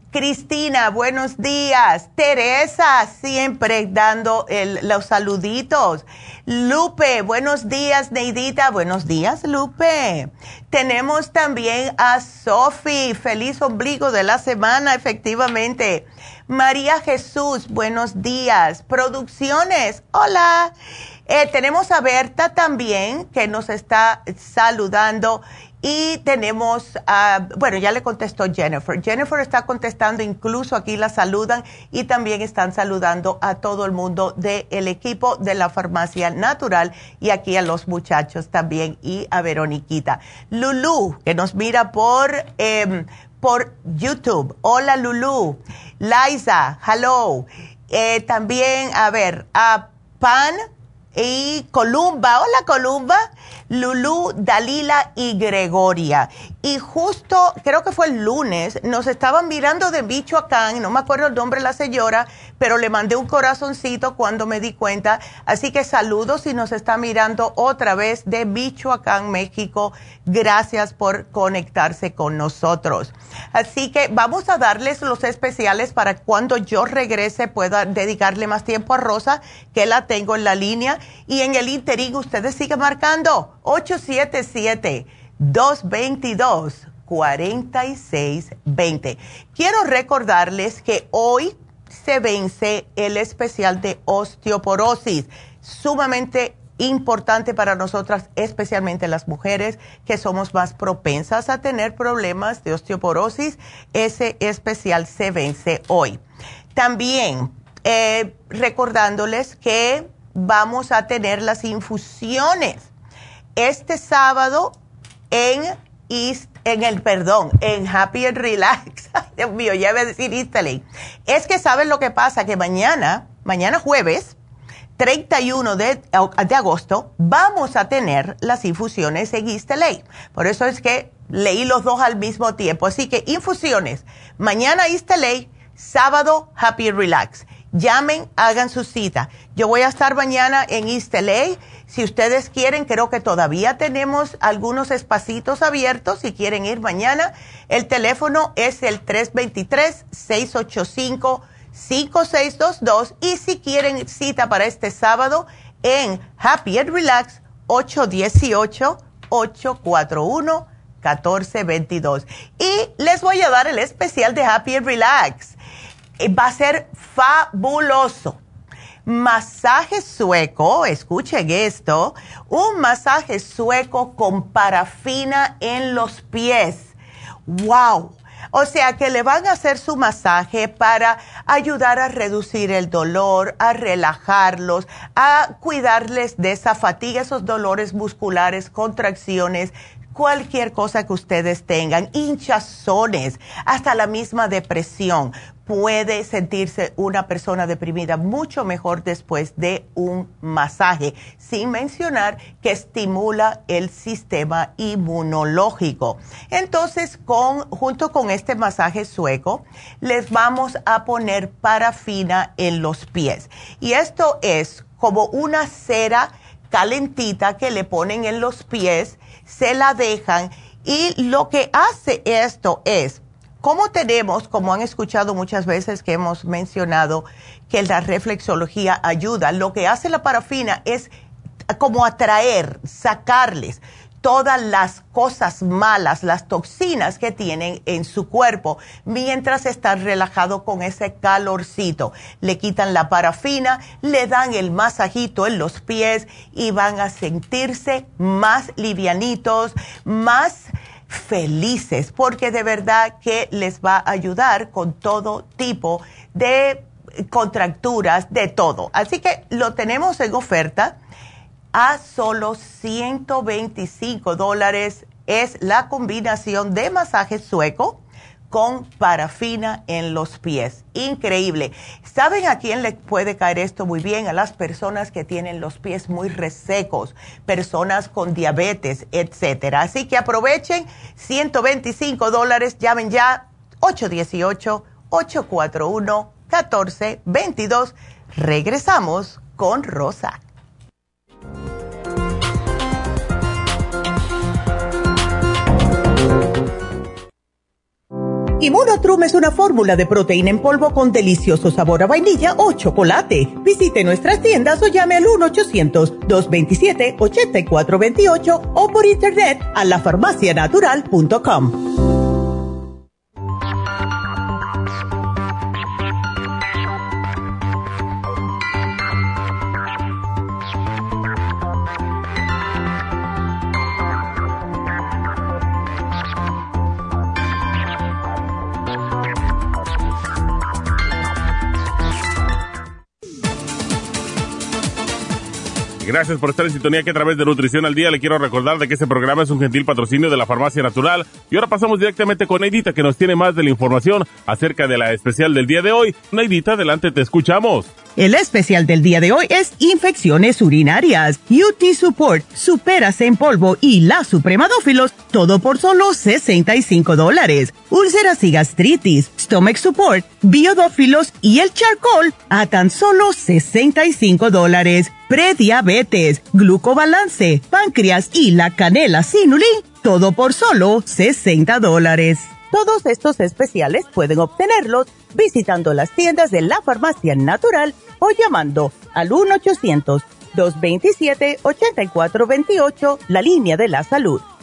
C: Cristina, buenos días. Teresa, siempre dando los saluditos. Lupe, buenos días. Neidita, buenos días, Lupe. Tenemos también a Sofi. Feliz ombligo de la semana, efectivamente. María Jesús, buenos días. Producciones, hola. Eh, tenemos a Berta también que nos está saludando y tenemos, bueno, ya le contestó Jennifer. Jennifer está contestando, incluso aquí la saludan y también están saludando a todo el mundo del equipo de la farmacia natural y aquí a los muchachos también y a Veroniquita. Lulu, que nos mira por, em, por YouTube. Hola Lulu. Liza, hello. Eh, también, a ver, a Pan y Columba. Hola Columba. Lulu, Dalila y Gregoria. Y justo, creo que fue el lunes, nos estaban mirando de Michoacán, no me acuerdo el nombre de la señora, pero le mandé un corazoncito cuando me di cuenta. Así que saludos y nos está mirando otra vez de Michoacán, México. Gracias por conectarse con nosotros. Así que vamos a darles los especiales para cuando yo regrese pueda dedicarle más tiempo a Rosa, que la tengo en la línea. Y en el interín ustedes siguen marcando 877-222-4620. Quiero recordarles que hoy se vence el especial de osteoporosis, sumamente importante para nosotras, especialmente las mujeres que somos más propensas a tener problemas de osteoporosis. Ese especial se vence hoy. También eh, recordándoles que vamos a tener las infusiones este sábado en East, en el, perdón, en Happy and Relax. [LAUGHS] Dios mío, ya voy a decir East Es que saben lo que pasa, que mañana, mañana jueves, 31 de, de agosto, vamos a tener las infusiones en East Por eso es que leí los dos al mismo tiempo. Así que infusiones, mañana East sábado Happy and Relax. Llamen, hagan su cita. Yo voy a estar mañana en East LA. Si ustedes quieren, creo que todavía tenemos algunos espacitos abiertos. Si quieren ir mañana, el teléfono es el 323-685-5622. Y si quieren cita para este sábado en Happy and Relax, 818-841-1422. Y les voy a dar el especial de Happy and Relax eh, va a ser fabuloso. Masaje sueco, escuchen esto, un masaje sueco con parafina en los pies. ¡Wow! O sea que le van a hacer su masaje para ayudar a reducir el dolor, a relajarlos, a cuidarles de esa fatiga, esos dolores musculares, contracciones, cualquier cosa que ustedes tengan, hinchazones, hasta la misma depresión puede sentirse una persona deprimida mucho mejor después de un masaje, sin mencionar que estimula el sistema inmunológico. Entonces, con, junto con este masaje sueco, les vamos a poner parafina en los pies. Y esto es como una cera calentita que le ponen en los pies, se la dejan y lo que hace esto es ¿Cómo tenemos, como han escuchado muchas veces que hemos mencionado, que la reflexología ayuda? Lo que hace la parafina es como atraer, sacarles todas las cosas malas, las toxinas que tienen en su cuerpo, mientras están relajados con ese calorcito. Le quitan la parafina, le dan el masajito en los pies y van a sentirse más livianitos, más felices, porque de verdad que les va a ayudar con todo tipo de contracturas, de todo. Así que lo tenemos en oferta. a solo 125 dólares. Es la combinación de masaje sueco con parafina en los pies. Increíble. ¿Saben a quién le puede caer esto muy bien? A las personas que tienen los pies muy resecos, personas con diabetes, etcétera. Así que aprovechen, 125 dólares, llamen ya 818-841-1422. Regresamos con Rosa. Inmunotrum es una fórmula de proteína en polvo con delicioso sabor a vainilla o chocolate. Visite nuestras tiendas o llame al 1-800-227-8428 o por internet a lafarmacianatural.com.
D: Gracias por estar en sintonía que a través de Nutrición al Día le quiero recordar de que este programa es un gentil patrocinio de la Farmacia Natural. Y ahora pasamos directamente con Neidita que nos tiene más de la información acerca de la especial del día de hoy. Neidita, adelante, te escuchamos.
C: El especial del día de hoy es infecciones urinarias, UT Support, Superas en polvo y la Supremadófilos, todo por solo 65 dólares. Úlceras y gastritis, Stomach Support, Biodófilos y el Charcoal a tan solo 65 dólares. Prediabetes, Glucobalance, Páncreas y la Canela Sinulin, todo por solo 60 dólares. Todos estos especiales pueden obtenerlos visitando las tiendas de la farmacia natural o llamando al 1-800-227-8428, la línea de la salud.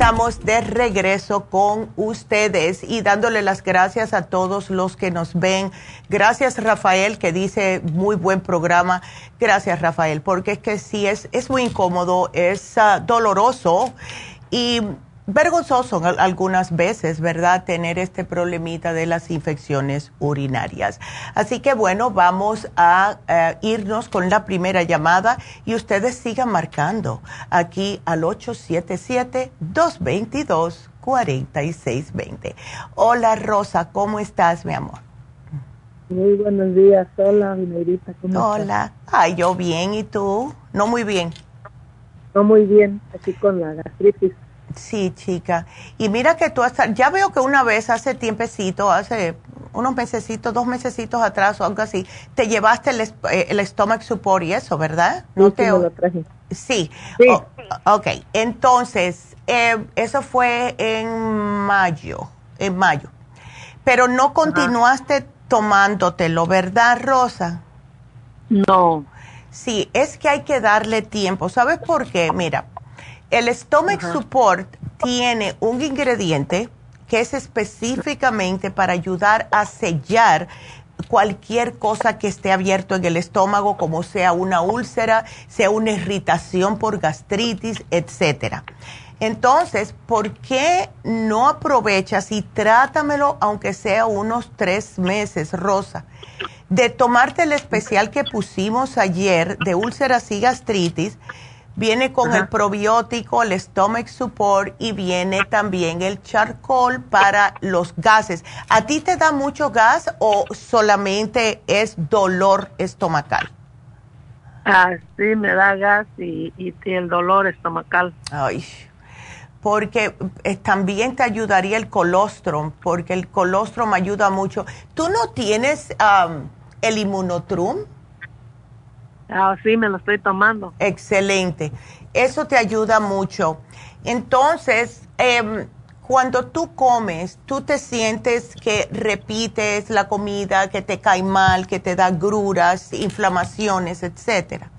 C: Estamos de regreso con ustedes y dándole las gracias a todos los que nos ven. Gracias Rafael que dice muy buen programa. Gracias Rafael, porque es que sí es, es muy incómodo, es ah, doloroso y vergonzoso algunas veces, ¿verdad? Tener este problemita de las infecciones urinarias. Así que bueno, vamos a eh, irnos con la primera llamada y ustedes sigan marcando aquí al 877-222-4620. Hola Rosa, ¿cómo estás, mi amor?
E: Muy buenos días, hola, Minerita, ¿cómo
C: Hola, ay, yo bien, ¿y tú? No muy bien.
E: No muy bien, así con la gastritis.
C: Sí, chica. Y mira que tú hasta, ya veo que una vez hace tiempecito, hace unos mesecitos, dos mesecitos atrás o algo así, te llevaste el, eh, el stomach support y eso, ¿verdad?
E: No te... lo traje.
C: Sí. ok, entonces, eh, eso fue en mayo, en mayo. Pero no continuaste tomándotelo, ¿verdad, Rosa?
E: No.
C: Sí, es que hay que darle tiempo. ¿Sabes por qué? Mira, el Stomach Support tiene un ingrediente que es específicamente para ayudar a sellar cualquier cosa que esté abierto en el estómago, como sea una úlcera, sea una irritación por gastritis, etcétera. Entonces, ¿por qué no aprovechas y trátamelo aunque sea unos tres meses, Rosa? De tomarte el especial que pusimos ayer de úlceras y gastritis, Viene con el probiótico, el stomach support y viene también el charcoal para los gases. ¿A ti te da mucho gas o solamente es dolor estomacal?
E: Ah, sí, me da gas y, el dolor estomacal.
C: Ay, porque eh, también te ayudaría el colostrum, porque el colostrum ayuda mucho. ¿Tú no tienes el inmunotrum?
E: Ah, sí, me lo estoy tomando.
C: Excelente. Eso te ayuda mucho. Entonces, em, cuando tú comes, tú te sientes que repites la comida, que te cae mal, que te da gruras, inflamaciones, etcétera.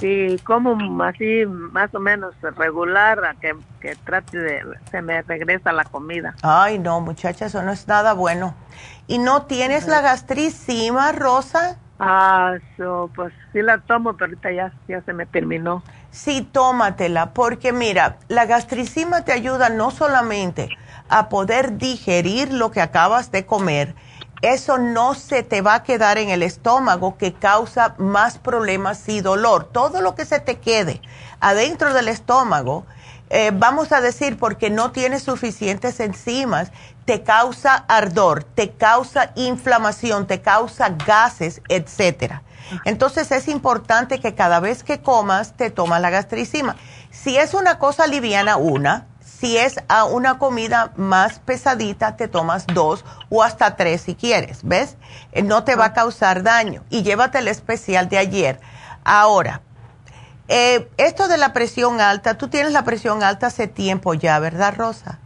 E: Sí, como así más o menos regular, a que, que trate de, se me regresa la comida.
C: Ay, no, muchacha, eso no es nada bueno. ¿Y no tienes la gastricima, Rosa?
E: Ah, so, pues sí la tomo, pero ahorita ya, ya se me terminó.
C: Sí, tómatela, porque mira, la gastricima te ayuda no solamente a poder digerir lo que acabas de comer, eso no se te va a quedar en el estómago que causa más problemas y dolor. Todo lo que se te quede adentro del estómago, eh, vamos a decir porque no tienes suficientes enzimas, te causa ardor, te causa inflamación, te causa gases, etcétera. Entonces es importante que cada vez que comas te tomas la gastricima. Si es una cosa liviana, una. Si es a una comida más pesadita, te tomas dos o hasta tres si quieres, ¿ves? Eh, no te va a causar daño. Y llévate el especial de ayer. Ahora, eh, esto de la presión alta, tú tienes la presión alta hace tiempo ya, ¿verdad, Rosa?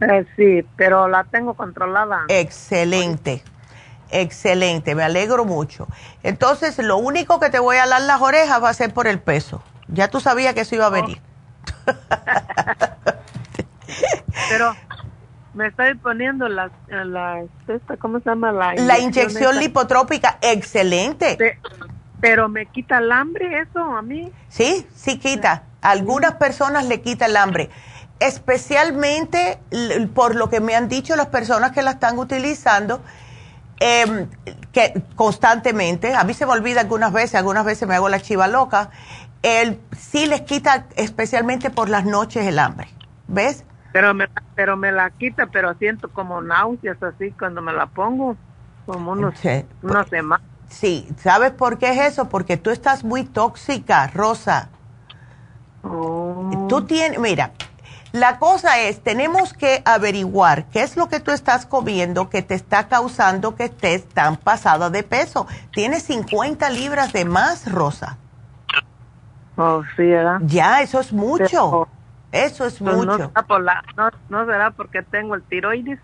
E: Eh, sí, pero la tengo controlada.
C: Excelente, excelente, me alegro mucho. Entonces, lo único que te voy a dar las orejas va a ser por el peso. Ya tú sabías que eso iba a venir. [LAUGHS]
E: Pero me estoy poniendo la, la esta, ¿cómo se llama? La
C: La inyección
E: esta.
C: lipotrópica, excelente.
E: Pe- Pero me quita el hambre eso a mí.
C: Sí, sí quita. A algunas personas le quita el hambre. Especialmente por lo que me han dicho las personas que la están utilizando, em, que constantemente, a mí se me olvida algunas veces, algunas veces me hago la chiva loca, el, sí les quita especialmente por las noches el hambre. ¿Ves?
E: Pero me, pero me la quita, pero siento como náuseas así cuando me la pongo. Como unos,
C: Sí.
E: unas semanas.
C: Sí, ¿sabes por qué es eso? Porque tú estás muy tóxica, Rosa.
E: Oh.
C: Tú tienes, mira, la cosa es, tenemos que averiguar qué es lo que tú estás comiendo que te está causando que estés tan pasada de peso. Tienes 50 libras de más, Rosa.
E: Oh, sí, ¿verdad?
C: Ya, eso es mucho.
E: Pero-
C: Eso es
E: Pues no,
C: mucho.
E: será por la, no, no será porque tengo el tiroides.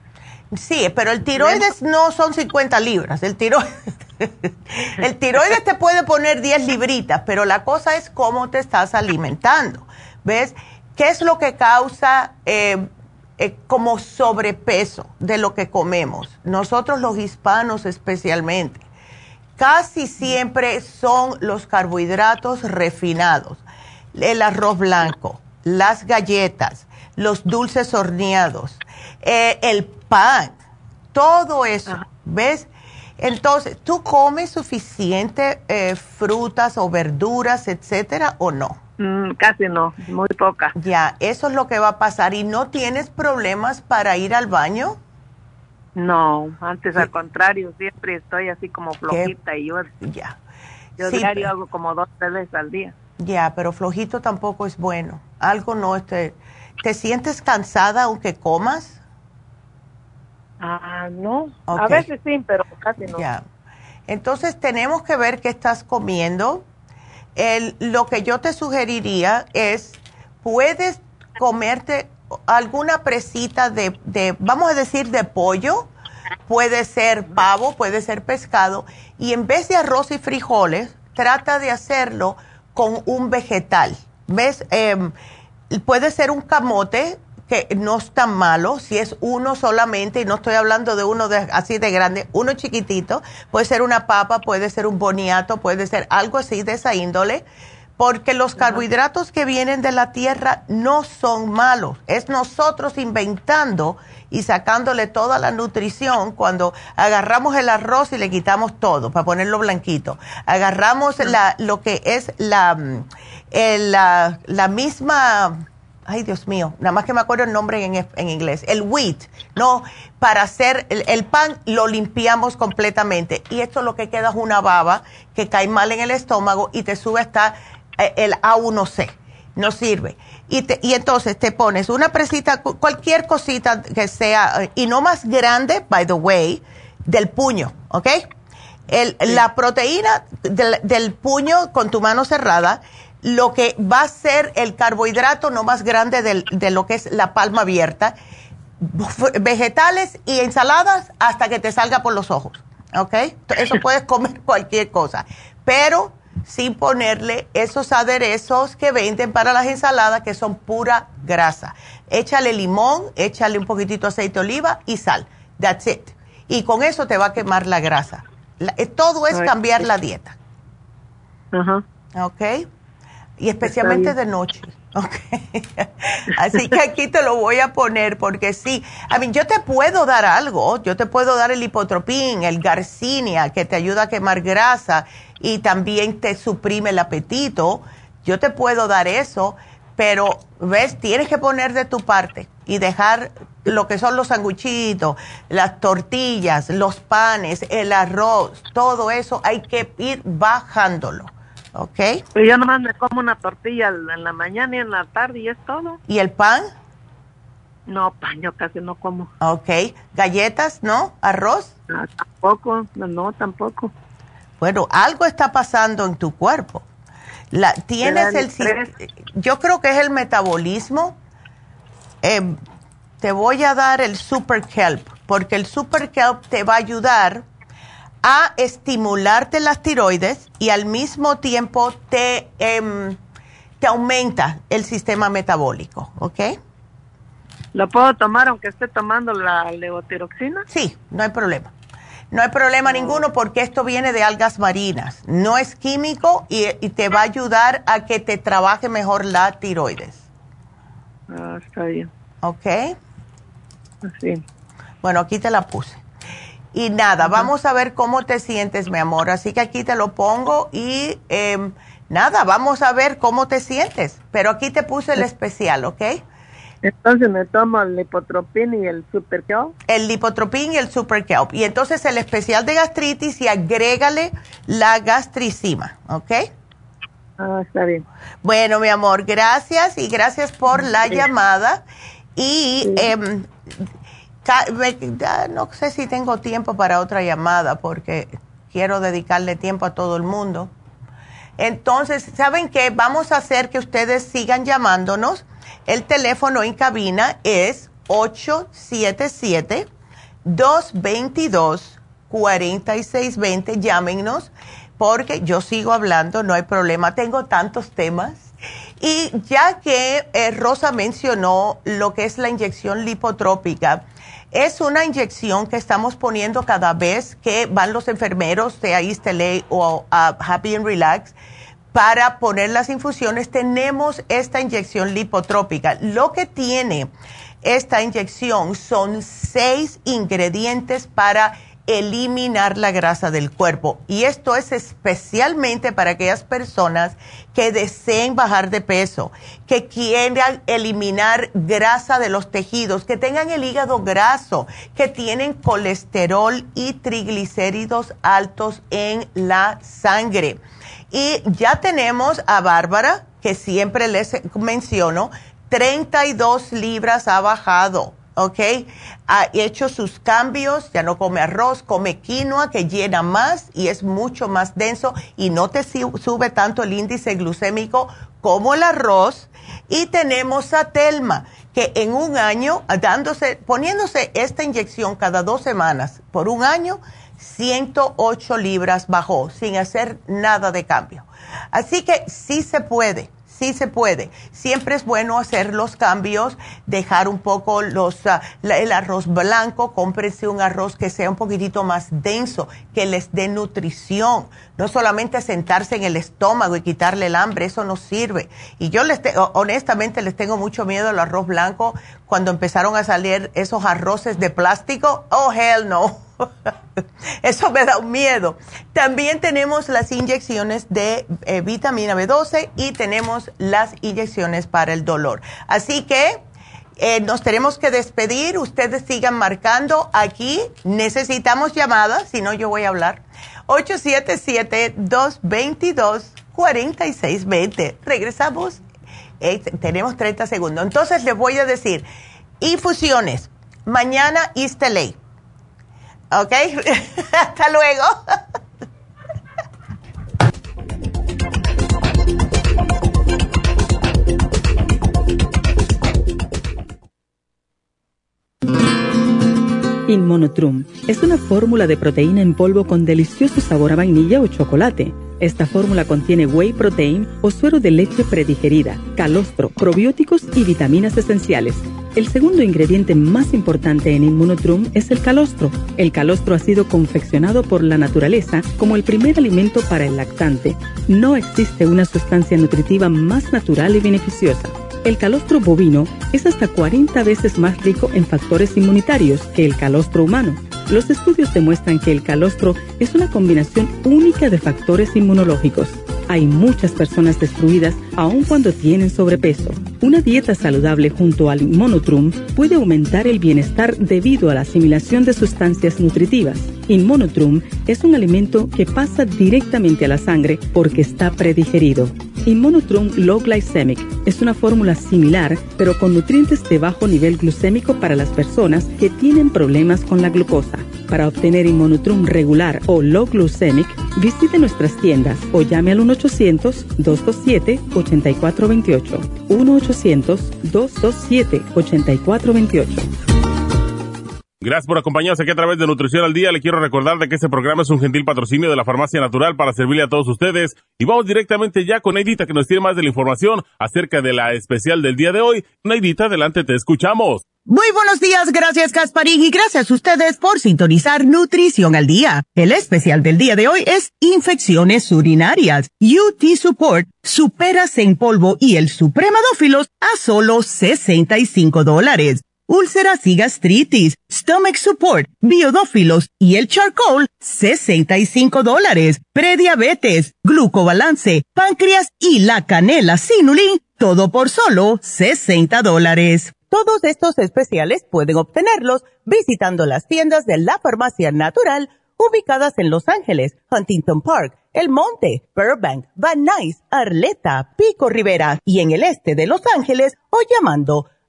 C: Sí, pero el tiroides no son 50 libras. El tiroides, [LAUGHS] el tiroides te puede poner 10 libritas, pero la cosa es cómo te estás alimentando. ¿Ves? ¿Qué es lo que causa eh, eh, como sobrepeso de lo que comemos? Nosotros los hispanos especialmente. Casi siempre son los carbohidratos refinados, el arroz blanco, las galletas, los dulces horneados, eh, el pan, todo eso, ¿ves? Entonces, ¿tú comes suficiente eh, frutas o verduras, etcétera, o no?
E: Mm, casi no, muy poca.
C: Ya, eso es lo que va a pasar. ¿Y no tienes problemas para ir al baño?
E: No, antes al contrario, siempre estoy así como flojita y yo,
C: Ya.
E: yo
C: Sí,
E: diario
C: pero-
E: hago como dos, tres veces al día.
C: Ya, pero flojito tampoco es bueno. Algo no este, ¿Te sientes cansada aunque comas?
E: Ah, no, a veces sí, pero casi no.
C: Ya. Entonces tenemos que ver qué estás comiendo. El, lo que yo te sugeriría es, puedes comerte alguna presita de, de, vamos a decir, de pollo, puede ser pavo, puede ser pescado, y en vez de arroz y frijoles, trata de hacerlo con un vegetal. ¿Ves? Em, puede ser un camote, que no es tan malo, si es uno solamente, y no estoy hablando de uno de, así de grande, uno chiquitito, puede ser una papa, puede ser un boniato, puede ser algo así de esa índole, porque los carbohidratos que vienen de la tierra no son malos, es nosotros inventando y sacándole toda la nutrición cuando agarramos el arroz y le quitamos todo para ponerlo blanquito. Agarramos la, lo que es la, mm, la, la misma, ay Dios mío, nada más que me acuerdo el nombre en, en inglés, el wheat, no, para hacer el, el pan lo limpiamos completamente. Y esto lo que queda es una baba que cae mal en el estómago y te sube hasta eh, el A1C no sirve. Y, te- y entonces te pones una presita, cu- cualquier cosita que sea, eh, y no más grande, by the way, del puño, ¿ok? El, La proteína del, del puño con tu mano cerrada, lo que va a ser el carbohidrato no más grande de lo que es la palma abierta, vegetales y ensaladas hasta que te salga por los ojos, ¿ok? Eso [LAUGHS] puedes comer cualquier cosa, pero sin ponerle esos aderezos que venden para las ensaladas que son pura grasa. Échale limón, échale un poquitito aceite de oliva y sal. That's it. Y con eso te va a quemar la grasa. Eh, todo es cambiar la dieta.
E: Ajá.
C: ¿Ok? Y especialmente de noche. [LAUGHS] Ok. Así que aquí te lo voy a poner porque sí. A mí, yo te puedo dar algo. Yo te puedo dar el hipotropín, el garcinia, que te ayuda a quemar grasa y también te suprime el apetito. Yo te puedo dar eso, pero ves, tienes que poner de tu parte y dejar lo que son los sanguchitos, las tortillas, los panes, el arroz, todo eso hay que ir bajándolo. ¿Ok?
E: Pero yo nomás me como una tortilla en la mañana y en la tarde y es todo.
C: ¿Y el pan?
E: No, pan yo casi no como.
C: Ok. ¿Galletas, no? ¿Arroz?
E: Ah, tampoco, no, tampoco.
C: Bueno, algo está pasando en tu cuerpo. La, tienes el... Yo creo que es el metabolismo. Em, te voy a dar el Super Kelp, porque el Super Kelp te va a ayudar a estimularte las tiroides y al mismo tiempo te, em, te aumenta el sistema metabólico, ¿ok?
E: ¿Lo puedo tomar aunque esté tomando la levotiroxina?
C: Sí, no hay problema. No hay problema ninguno porque esto viene de algas marinas. No es químico y, y, te va a ayudar a que te trabaje mejor la tiroides.
E: Ah, está bien.
C: ¿Ok?
E: Sí.
C: Bueno, aquí te la puse. Y nada, vamos a ver cómo te sientes, mi amor. Así que aquí te lo pongo y em, nada, vamos a ver cómo te sientes. Pero aquí te puse el especial, ¿ok?
E: Entonces me tomo el lipotropín y el super kelp.
C: El lipotropín y el super kelp. Y entonces el especial de gastritis y agrégale la gastricima, ¿ok?
E: Ah, está bien.
C: Bueno, mi amor, gracias y gracias por la llamada. Y em, no sé si tengo tiempo para otra llamada porque quiero dedicarle tiempo a todo el mundo. Entonces, ¿saben qué? Vamos a hacer que ustedes sigan llamándonos. El teléfono en cabina es 877-222-4620. Llámenos porque yo sigo hablando, no hay problema. Tengo tantos temas. Y ya que eh, Rosa mencionó lo que es la inyección lipotrópica, es una inyección que estamos poniendo cada vez que van los enfermeros de East o Happy and Relax para poner las infusiones. Tenemos esta inyección lipotrópica. Lo que tiene esta inyección son seis ingredientes para eliminar la grasa del cuerpo. Y esto es especialmente para aquellas personas que deseen bajar de peso, que quieran eliminar grasa de los tejidos, que tengan el hígado graso, que tienen colesterol y triglicéridos altos en la sangre. Y ya tenemos a Bárbara, que siempre les menciono, 32 libras ha bajado ¿ok? Ha hecho sus cambios, ya no come arroz, come quinoa que llena más y es mucho más denso y no te sube tanto el índice glucémico como el arroz. Y tenemos a Telma, que en un año, dándose, poniéndose esta inyección cada dos semanas por un año, 108 libras bajó sin hacer nada de cambio. Así que sí se puede sí se puede. Siempre es bueno hacer los cambios, dejar un poco los, ah, el arroz blanco, cómprense un arroz que sea un poquitito más denso, que les dé nutrición. No solamente sentarse en el estómago y quitarle el hambre, eso no sirve. Y yo les honestamente les tengo mucho miedo al arroz blanco cuando empezaron a salir esos arroces de plástico. Oh, hell no. [LAUGHS] Eso me da un miedo. También tenemos las inyecciones de eh, vitamina B12 y tenemos las inyecciones para el dolor. Así que eh, nos tenemos que despedir. Ustedes sigan marcando aquí. Necesitamos llamadas, si no yo voy a hablar. 877-222-4620. Regresamos. Eh, tenemos 30 segundos. Entonces les voy a decir, infusiones. Mañana East ¿Ok? [LAUGHS] Hasta luego.
F: Inmonotrum es una fórmula de proteína en polvo con delicioso sabor a vainilla o chocolate. Esta fórmula contiene whey protein o suero de leche predigerida, calostro, probióticos y vitaminas esenciales. El segundo ingrediente más importante en Inmunotrum es el calostro. El calostro ha sido confeccionado por la naturaleza como el primer alimento para el lactante. No existe una sustancia nutritiva más natural y beneficiosa. El calostro bovino es hasta 40 veces más rico en factores inmunitarios que el calostro humano. Los estudios demuestran que el calostro es una combinación única de factores inmunológicos. Hay muchas personas destruidas aun cuando tienen sobrepeso. Una dieta saludable junto al Inmonotrum puede aumentar el bienestar debido a la asimilación de sustancias nutritivas. Inmonotrum es un alimento que pasa directamente a la sangre porque está predigerido. Inmonotrum Low Glycemic es una fórmula similar, pero con nutrientes de bajo nivel glucémico para las personas que tienen problemas con la glucosa. Para obtener Inmonotrum regular o Low Glycemic, visite nuestras tiendas o llame al 1-800-227-8428. 1-800-227-8428.
D: Gracias por acompañarnos aquí a través de Nutrición al Día. Le quiero recordar de que este programa es un gentil patrocinio de la Farmacia Natural para servirle a todos ustedes. Y vamos directamente ya con Neidita que nos tiene más de la información acerca de la especial del día de hoy. Neidita, adelante, te escuchamos.
C: Muy buenos días, gracias Gasparín y gracias a ustedes por sintonizar Nutrición al Día. El especial del día de hoy es infecciones urinarias. UT Support, superas en polvo y el Supremadófilos a solo 65 dólares úlceras y gastritis, stomach support, biodófilos y el charcoal, 65 dólares. Prediabetes, glucobalance, páncreas y la canela sinulin, todo por solo 60 dólares. Todos estos especiales pueden obtenerlos visitando las tiendas de la farmacia natural ubicadas en Los Ángeles, Huntington Park, El Monte, Burbank, Van Nuys, Arleta, Pico Rivera y en el este de Los Ángeles o llamando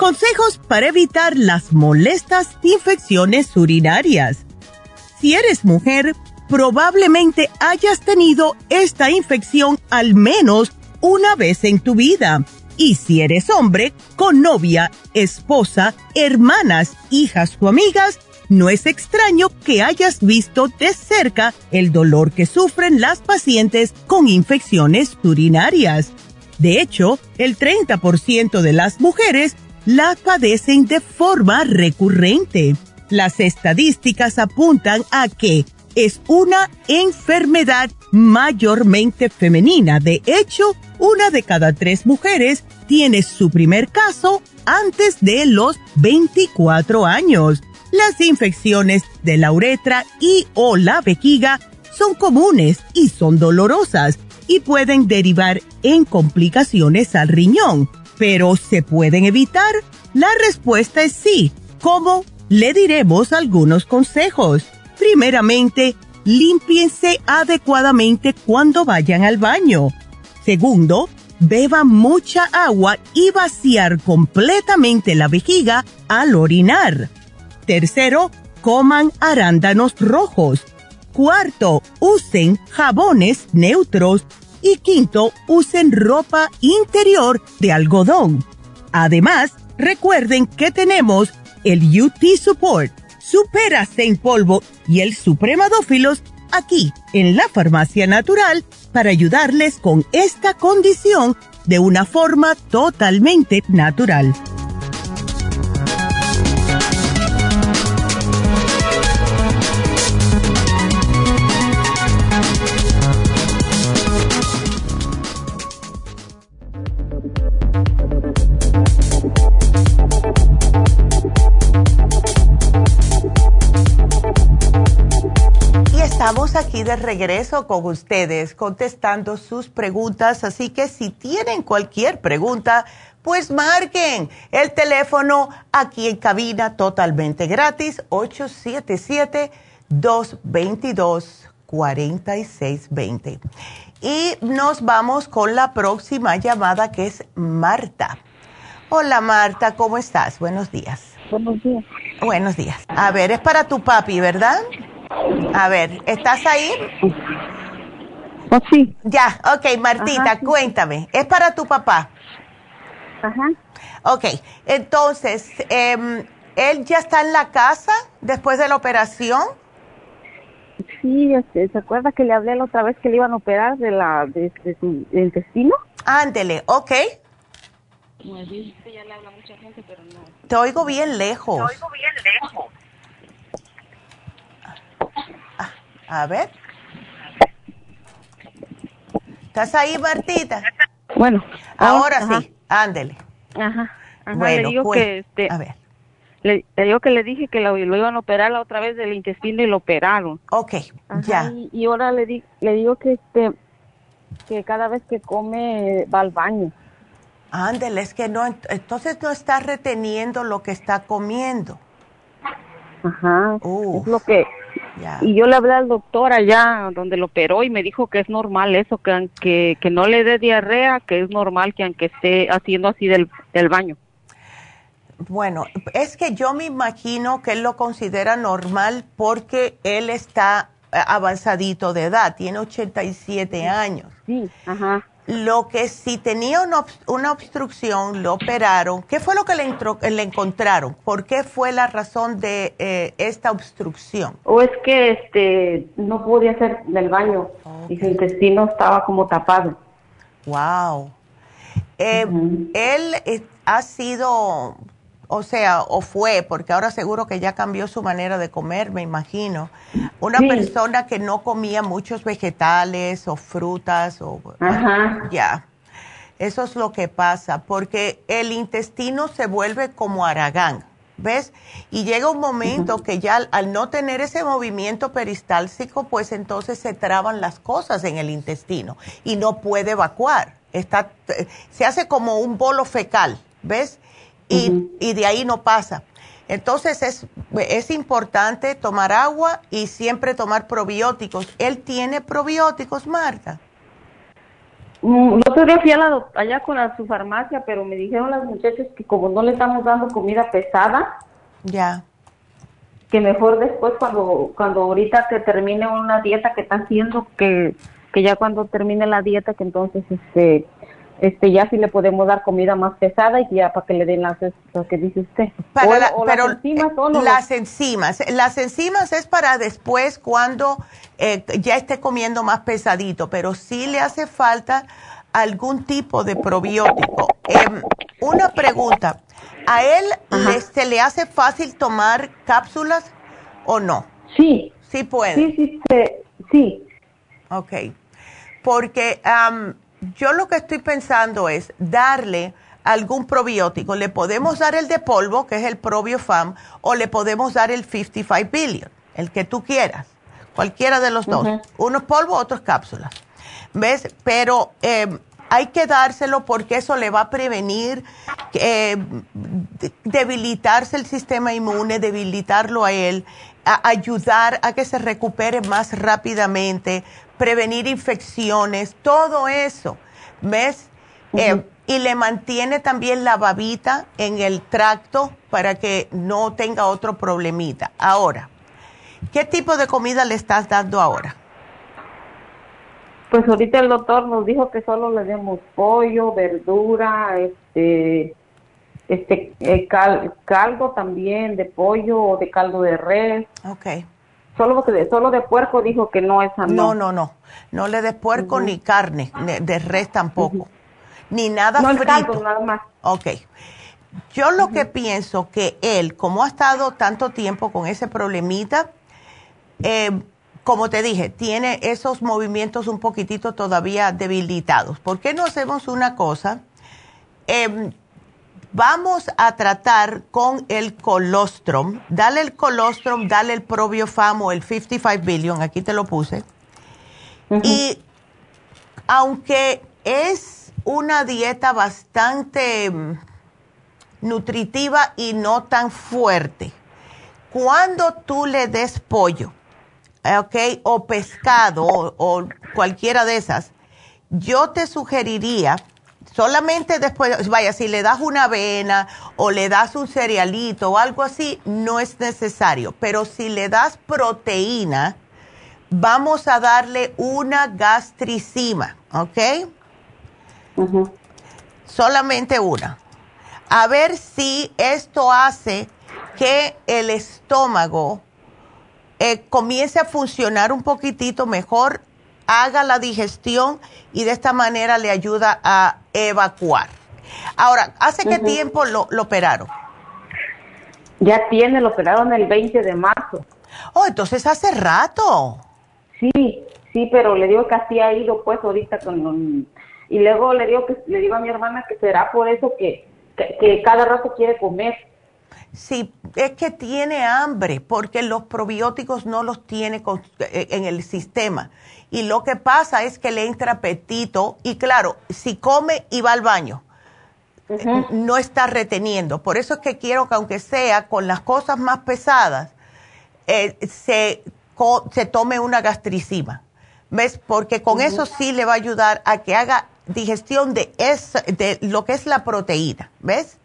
C: Consejos para evitar las molestas infecciones urinarias. Si eres mujer, probablemente hayas tenido esta infección al menos una vez en tu vida. Y si eres hombre, con novia, esposa, hermanas, hijas o amigas, no es extraño que hayas visto de cerca el dolor que sufren las pacientes con infecciones urinarias. De hecho, el 30% de las mujeres la padecen de forma recurrente. Las estadísticas apuntan a que es una enfermedad mayormente femenina. De hecho, una de cada tres mujeres tiene su primer caso antes de los 24 años. Las infecciones de la uretra y o la vejiga son comunes y son dolorosas y pueden derivar en complicaciones al riñón pero ¿se pueden evitar? La respuesta es sí. ¿Cómo? Le diremos algunos consejos. Primeramente, límpiense adecuadamente cuando vayan al baño. Segundo, beba mucha agua y vaciar completamente la vejiga al orinar. Tercero, coman arándanos rojos. Cuarto, usen jabones neutros y quinto, usen ropa interior de algodón. Además, recuerden que tenemos el UT Support, Supera en polvo y el Supremadófilos aquí en la Farmacia Natural para ayudarles con esta condición de una forma totalmente natural. Estamos aquí de regreso con ustedes contestando sus preguntas, así que si tienen cualquier pregunta, pues marquen el teléfono aquí en cabina totalmente gratis 877-222-4620. Y nos vamos con la próxima llamada que es Marta. Hola Marta, ¿cómo estás? Buenos días.
G: Buenos días.
C: Buenos días. A ver, es para tu papi, ¿verdad? A ver, ¿estás ahí?
G: Oh, sí.
C: Ya, ok, Martita, cuéntame. ¿Es para tu papá?
G: Ajá.
C: Ok, entonces, em, ¿él ya está en la casa después de la operación?
G: Sí, este, ¿se acuerda que le hablé la otra vez que le iban a operar de la de, su intestino?
C: Ándele, ok.
G: Pues ya le habla mucha gente, pero no.
C: Te oigo bien lejos.
E: Te oigo bien lejos.
C: A ver. ¿Estás ahí, Martita?
G: Bueno.
C: Ahora
G: ajá.
C: sí, ándele.
G: Ajá. ajá.
C: Bueno,
G: le digo
C: pues,
G: que este,
C: a ver.
G: le, le digo que le dije que lo, lo iban a operar la otra vez del intestino y lo operaron.
C: Ok,
G: Ajá,
C: ya.
G: Y, y ahora le di, le digo que este que cada vez que come va al baño.
C: Ándele, es que no, ent- entonces no está reteniendo lo que está comiendo.
G: Ajá.
C: Uf.
G: Es lo que Y yo le hablé al doctor allá donde lo operó y me dijo que es normal eso, que aunque que no le dé diarrea, que es normal que aunque esté haciendo así del, del baño.
C: Bueno, es que yo me imagino que él lo considera normal porque él está eh, avanzadito de edad, tiene 87 años.
G: Sí, ajá.
C: Lo que si tenía una, una obstrucción, lo operaron. ¿Qué fue lo que le encontraron? ¿Por qué fue la razón de eh, esta obstrucción?
G: O es que este no podía hacer del baño y su intestino estaba como tapado.
C: Wow. Eh, Él eh, ha sido, o sea, o fue, porque ahora seguro que ya cambió su manera de comer, me imagino. Una
G: Sí.
C: persona que no comía muchos vegetales o frutas o
G: Ajá.
C: ya. Eso es lo que pasa, porque el intestino se vuelve como aragán, ¿ves? Y llega un momento que ya al, al no tener ese movimiento peristáltico, pues entonces se traban las cosas en el intestino y no puede evacuar. Está, eh, se hace como un bolo fecal, ¿ves? Y, y de ahí no pasa. Entonces es, es importante tomar agua y siempre tomar probióticos. ¿Él tiene probióticos, Marta?
G: Mm, El otro día fui a la allá con la- su farmacia, pero me dijeron las muchachas que como no le estamos dando comida pesada,
C: Ya.
G: que mejor después cuando cuando ahorita que termine una dieta que está haciendo, que, que ya cuando termine la dieta, que entonces este este ya sí le podemos dar comida más pesada y ya para que le den las lo que dice usted.
C: Para
G: O-
C: la-
G: o
C: pero
G: las enzimas o no
C: las enzimas, las enzimas es para después cuando eh, ya esté comiendo más pesadito, pero sí le hace falta algún tipo de probiótico. Em, una pregunta, ¿a él le- se le hace fácil tomar cápsulas o no?
G: Sí,
C: Sí puede.
G: sí, sí, se- sí.
C: Ok. Porque am, yo lo que estoy pensando es darle algún probiótico. Le podemos dar el de polvo, que es el Probiofam, o le podemos dar el 55 billion, el que tú quieras. Cualquiera de los dos.
G: Ujú.
C: Unos polvo, otros cápsulas. ¿Ves? Pero em, hay que dárselo porque eso le va a prevenir eh, de- debilitarse el sistema inmune, debilitarlo a él, a ayudar a que se recupere más rápidamente, prevenir infecciones, todo eso. ¿Ves? Eh, y le mantiene también la babita en el tracto para que no tenga otro problemita. Ahora, ¿qué tipo de comida le estás dando ahora?
G: Pues ahorita el doctor nos dijo que solo le demos pollo, verdura, este, este eh, cal- caldo también de pollo o de caldo de res.
C: Ok.
G: Solo de, solo de puerco dijo que no esa
C: No,
G: no.
C: no, no. No le des puerco ni carne, de res tampoco. Ni nada
G: No
C: frito.
G: caldo nada más.
C: Ok. Yo lo que pienso que él, como ha estado tanto tiempo con ese problemita, eh, como te dije, tiene esos movimientos un poquitito todavía debilitados. ¿Por qué no hacemos una cosa? Em, Vamos a tratar con el colostrum. Dale el colostrum, dale el probiofam o el 55 billion, aquí te lo puse. Y aunque es una dieta bastante mm, nutritiva y no tan fuerte, cuando tú le des pollo, ¿ok? O pescado o, cualquiera de esas, yo te sugeriría solamente después, vaya, si le das una avena o le das un cerealito o algo así, no es necesario. Pero si le das proteína, vamos a darle una gastricima, ¿ok? Solamente una. A ver si esto hace que el estómago eh, comience a funcionar un poquitito mejor, haga la digestión y de esta manera le ayuda a evacuar. Ahora, ¿hace qué tiempo lo, operaron?
G: Ya tiene, lo operaron el 20 de marzo.
C: Oh, entonces hace rato.
G: Sí, sí, pero le digo que así ha ido pues ahorita con... y luego le digo que le digo a mi hermana que será por eso que, que cada rato quiere comer
C: Sí, es que tiene hambre porque los probióticos no los tiene eh, en el sistema. Y lo que pasa es que le entra apetito y claro, si come y va al baño, no está reteniendo. Por eso es que quiero que aunque sea con las cosas más pesadas, eh, se, se, tome una gastricima. ¿Ves? Porque con eso sí le va a ayudar a que haga digestión de, de lo que es la proteína. ¿Ves?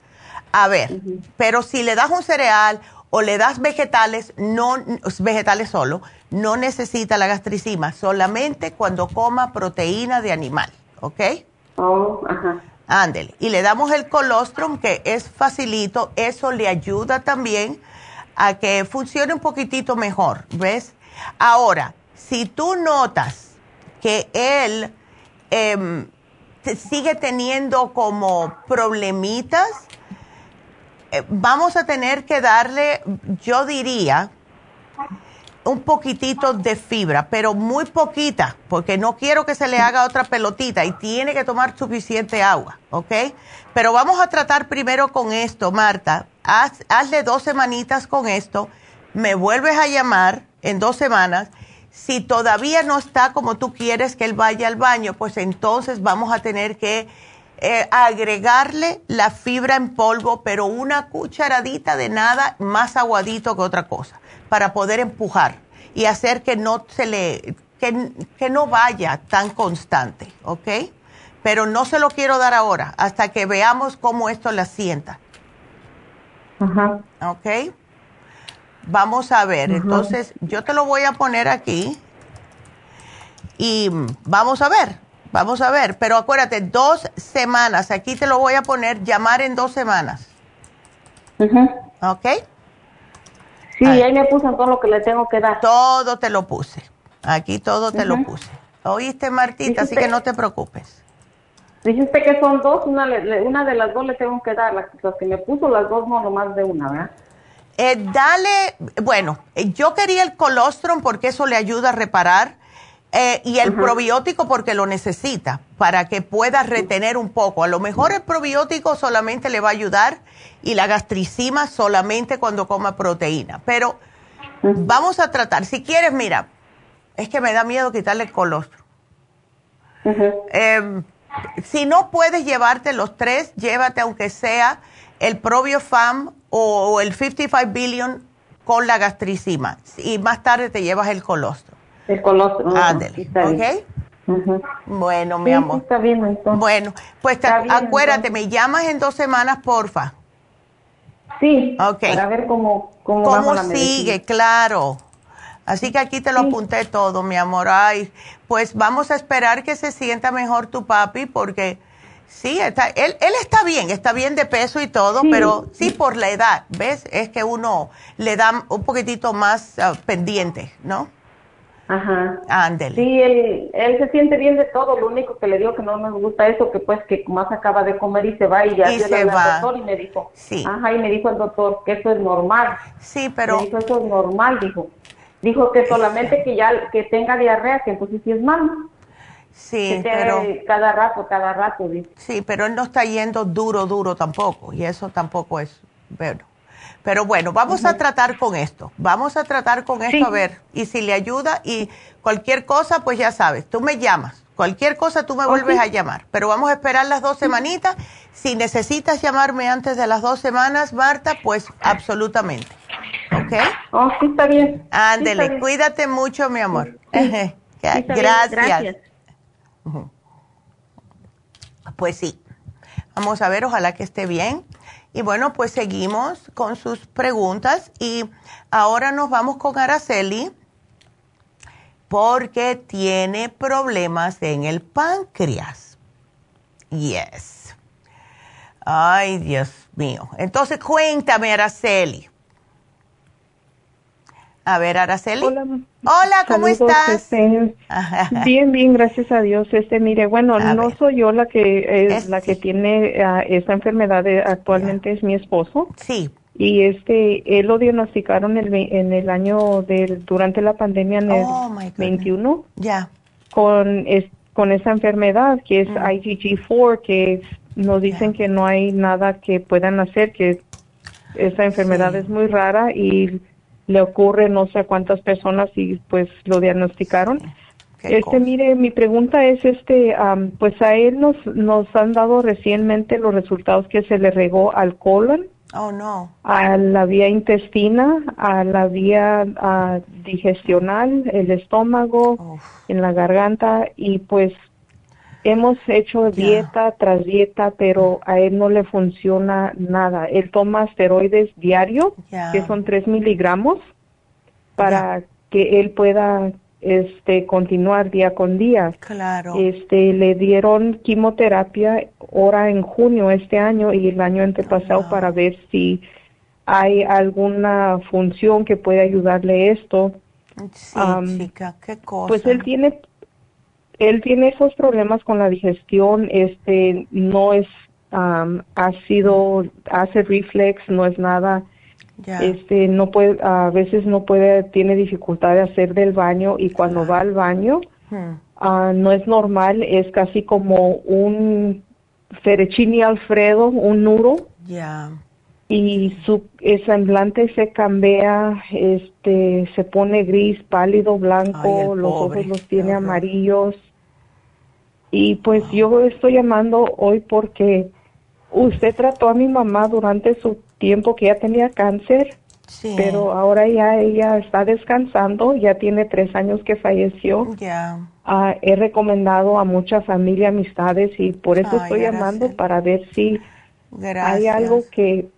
C: A ver, pero si le das un cereal o le das vegetales, no vegetales solo, no necesita la gastricima, solamente cuando coma proteína de animal, ¿ok?
G: Oh, ajá.
C: Ándele. Y le damos el colostrum, que es facilito, eso le ayuda también a que funcione un poquitito mejor, ¿ves? Ahora, si tú notas que él em, sigue teniendo como problemitas, eh, vamos a tener que darle, yo diría, un poquitito de fibra, pero muy poquita, porque no quiero que se le haga otra pelotita y tiene que tomar suficiente agua, ¿ok? Pero vamos a tratar primero con esto, Marta. hazle dos semanitas con esto, me vuelves a llamar en dos semanas. Si todavía no está como tú quieres que él vaya al baño, pues entonces vamos a tener que eh, agregarle la fibra en polvo, pero una cucharadita de nada más aguadito que otra cosa, para poder empujar y hacer que no se le, que, no vaya tan constante, ¿ok? Pero no se lo quiero dar ahora, hasta que veamos cómo esto la sienta.
G: Ajá.
C: ¿Ok? Vamos a ver, entonces yo te lo voy a poner aquí y vamos a ver, Vamos a ver, pero acuérdate, dos semanas. Aquí te lo voy a poner, llamar en dos semanas. ¿Ok?
G: Sí, ahí. me puse todo lo que le tengo que dar.
C: Todo te lo puse. Aquí todo te lo puse. ¿Oíste, Martita? Así que no te preocupes.
G: Dijiste que son dos, una, una de las dos le tengo que dar. Las, que me puso, las dos no, más de una, ¿verdad?
C: Eh, dale, bueno, eh, yo quería el colostrum porque eso le ayuda a reparar eh, y el probiótico porque lo necesita para que pueda retener un poco. A lo mejor el probiótico solamente le va a ayudar y la gastricima solamente cuando coma proteína. Pero vamos a tratar. Si quieres, mira, es que me da miedo quitarle el colostro. Em, si no puedes llevarte los tres, llévate aunque sea el probiofam o, o el 55 billion con la gastricima. Y más tarde te llevas el colostro.
G: El colostrum.
C: ¿ok? Bueno, mi amor.
G: está bien, entonces.
C: Bueno, pues acuérdate, me llamas en dos semanas, porfa.
G: Sí, okay. para ver cómo, cómo,
C: ¿Cómo sigue, claro. Así que aquí te lo apunté todo, mi amor. Ay, pues vamos a esperar que se sienta mejor tu papi porque sí, está, él, él está bien, está bien de peso y todo, pero sí por la edad, ¿ves? Es que uno le da un poquitito más ah, pendiente, ¿no?
G: Ajá.
C: Ándele.
G: Sí, él, él se siente bien de todo, lo único que le digo que no nos gusta eso, que pues que más acaba de comer y se va y ya
C: y se va.
G: doctor y me dijo, sí. ajá, y me dijo el doctor que eso es normal.
C: Sí, pero...
G: Me dijo, eso es normal, dijo. Dijo que solamente que ya que tenga diarrea, que entonces sí es malo.
C: Sí, pero...
G: Cada rato, cada rato, dice.
C: Sí, pero él no está yendo duro, duro tampoco, y eso tampoco es bueno. Pero bueno, vamos a tratar con esto, vamos a tratar con esto a ver, y si le ayuda, y cualquier cosa, pues ya sabes, tú me llamas, cualquier cosa tú me vuelves a llamar, pero vamos a esperar las dos semanitas. Si necesitas llamarme antes de las dos semanas, Marta, pues absolutamente. ¿Ok?
G: Oh, sí, está bien.
C: Ándele, cuídate mucho, mi amor. [LAUGHS] gracias. Pues sí. Vamos a ver, ojalá que esté bien. Y bueno, pues seguimos con sus preguntas y ahora nos vamos con Araceli porque tiene problemas en el páncreas. Yes. Ay, Dios mío. Entonces cuéntame, Araceli. A ver, Araceli.
H: Hola.
C: Hola, ¿cómo estás?
H: Este, bien, bien, gracias a Dios. Este, mire, bueno, no soy yo la que es, la que tiene uh, esta enfermedad. Eh, actualmente es mi esposo.
C: Sí.
H: Y este, él lo diagnosticaron el, en el año del durante la pandemia en el 21.
C: Ya.
H: Con es, con esa enfermedad que es mm. IgG4, que nos dicen que no hay nada que puedan hacer, que esa enfermedad es muy rara y le ocurre no sé a cuántas personas y pues lo diagnosticaron. este, mire, mi pregunta es, este, pues a él nos, nos han dado recientemente los resultados que se le regó al colon.
C: Oh, no.
H: A la vía intestina, a la vía digestional, el estómago, en la garganta y pues hemos hecho dieta tras dieta, pero a él no le funciona nada. Él toma esteroides diario, que son 3 miligramos, para que él pueda este continuar día con día.
C: Claro.
H: Este le dieron quimioterapia ahora en junio este año y el año antepasado para ver si hay alguna función que pueda ayudarle esto.
C: Sí, chica, qué cosa.
H: Pues él tiene él tiene esos problemas con la digestión, este, no es ácido, hace reflex, no es nada, este, no puede, a veces no puede, tiene dificultad de hacer del baño y cuando va al baño, hmm. ah, no es normal, es casi como un Ferrecini Alfredo, un nudo.
C: Ya.
H: Y su semblante se cambia, este, se pone gris, pálido, blanco, los ojos los tiene amarillos. Y pues yo estoy llamando hoy porque usted trató a mi mamá durante su tiempo que ella tenía cáncer, pero ahora ya ella está descansando, ya tiene tres años que falleció.
C: Ya.
H: Ah, he recomendado a mucha familia, amistades y por eso estoy llamando para ver si hay algo que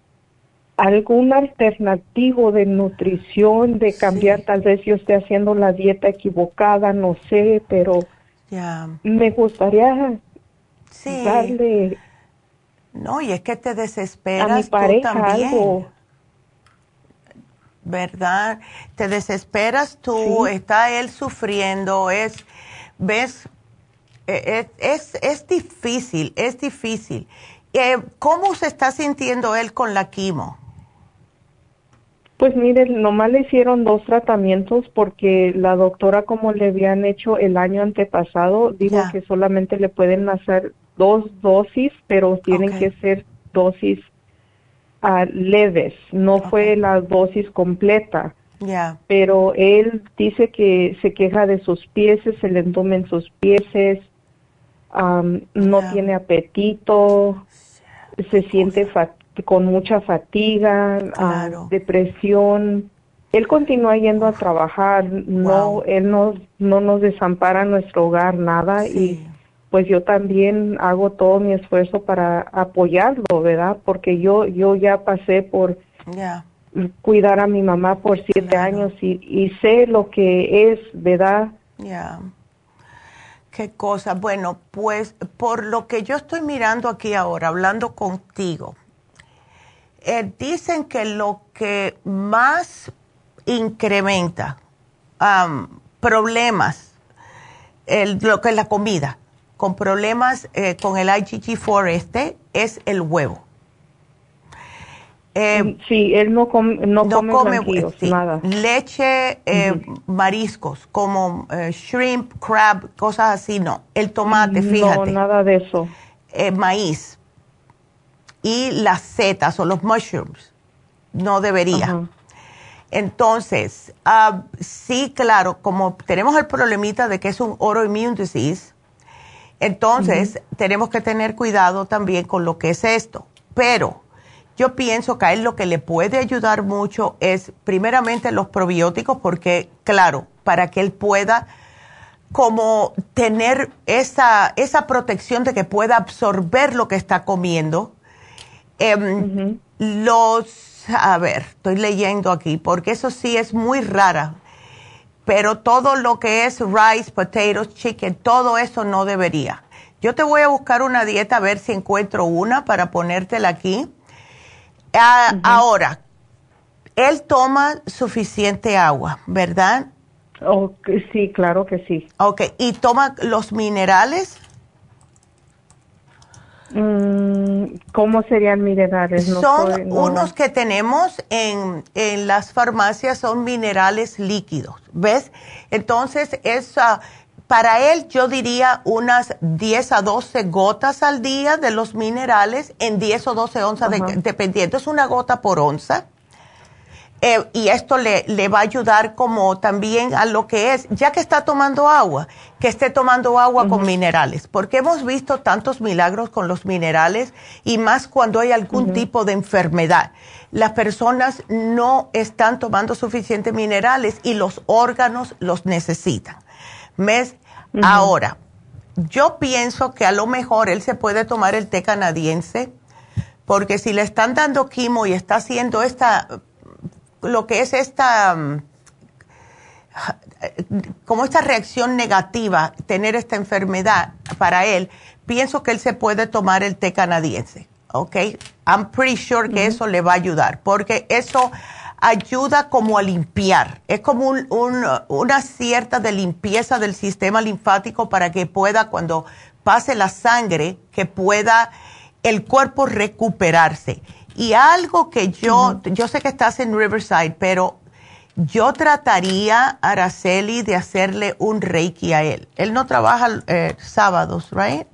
H: algún alternativo de nutrición, de cambiar, tal vez yo esté haciendo la dieta equivocada, no sé, pero me gustaría darle.
C: No, y es que te desesperas. A mi pareja también. ¿Verdad? Te desesperas tú, está él sufriendo, es, ves, e, e, es, es, difícil, es difícil. Eh, ¿Cómo se está sintiendo él con la quimo?
H: Pues mire, nomás le hicieron dos tratamientos porque la doctora como le habían hecho el año antepasado, dijo que solamente le pueden hacer dos dosis, pero tienen que ser dosis uh, leves, no fue la dosis completa. Pero él dice que se queja de sus pies, se le entumen sus pies, no tiene apetito, se siente fatigado con mucha fatiga, ah, depresión. Él continúa yendo a trabajar, no, él no, no nos desampara nuestro hogar, nada, y pues yo también hago todo mi esfuerzo para apoyarlo, ¿verdad? Porque yo, yo ya pasé por cuidar a mi mamá por siete años y, y, sé lo que es, ¿verdad?
C: Ya. Qué cosa. Bueno, pues por lo que yo estoy mirando aquí ahora, hablando contigo, eh, dicen que lo que más incrementa problemas, lo que es la comida, con problemas eh, con el IgG4 este, es el huevo.
H: Eh, sí, él no, come, no, come, nada.
C: Leche, eh, mariscos, como eh, shrimp, crab, cosas así, no. El tomate, fíjate.
H: No, nada de eso.
C: maíz. Y las setas o los mushrooms. No debería. Entonces, ah, sí, claro, como tenemos el problemita de que es un autoimmune disease, entonces tenemos que tener cuidado también con lo que es esto. Pero yo pienso que a él lo que le puede ayudar mucho es primeramente los probióticos, porque claro, para que él pueda como tener esa, esa protección de que pueda absorber lo que está comiendo. Em, los, a ver, estoy leyendo aquí, porque eso sí es muy rara, pero todo lo que es rice, potatoes, chicken, todo eso no debería. Yo te voy a buscar una dieta a ver si encuentro una para ponértela aquí Ah, ahora, él toma suficiente agua, ¿verdad?
H: sí, claro que sí.
C: Ok, ¿y toma los minerales?
H: Mm, ¿Cómo serían minerales?
C: son unos que tenemos en, en, las farmacias, son minerales líquidos, ¿ves? Entonces, es, para él yo diría unas 10 a 12 gotas al día de los minerales en 10 o 12 onzas, dependiendo, es una gota por onza. Eh, y esto le, le, va a ayudar como también a lo que es, ya que está tomando agua, que esté tomando agua con minerales, porque hemos visto tantos milagros con los minerales y más cuando hay algún tipo de enfermedad. Las personas no están tomando suficientes minerales y los órganos los necesitan mes. Ahora, yo pienso que a lo mejor él se puede tomar el té canadiense, porque si le están dando quimo y está haciendo esta, lo que es esta, como esta reacción negativa, tener esta enfermedad para él, pienso que él se puede tomar el té canadiense, ¿ok? I'm pretty sure que eso le va a ayudar, porque eso ayuda como a limpiar. Es como una cierta de limpieza del sistema linfático para que pueda, cuando pase la sangre, que pueda el cuerpo recuperarse. Y algo que yo, yo sé que estás en Riverside, pero yo trataría, Araceli, de hacerle un reiki a él. Él no trabaja eh, sábados, ¿right?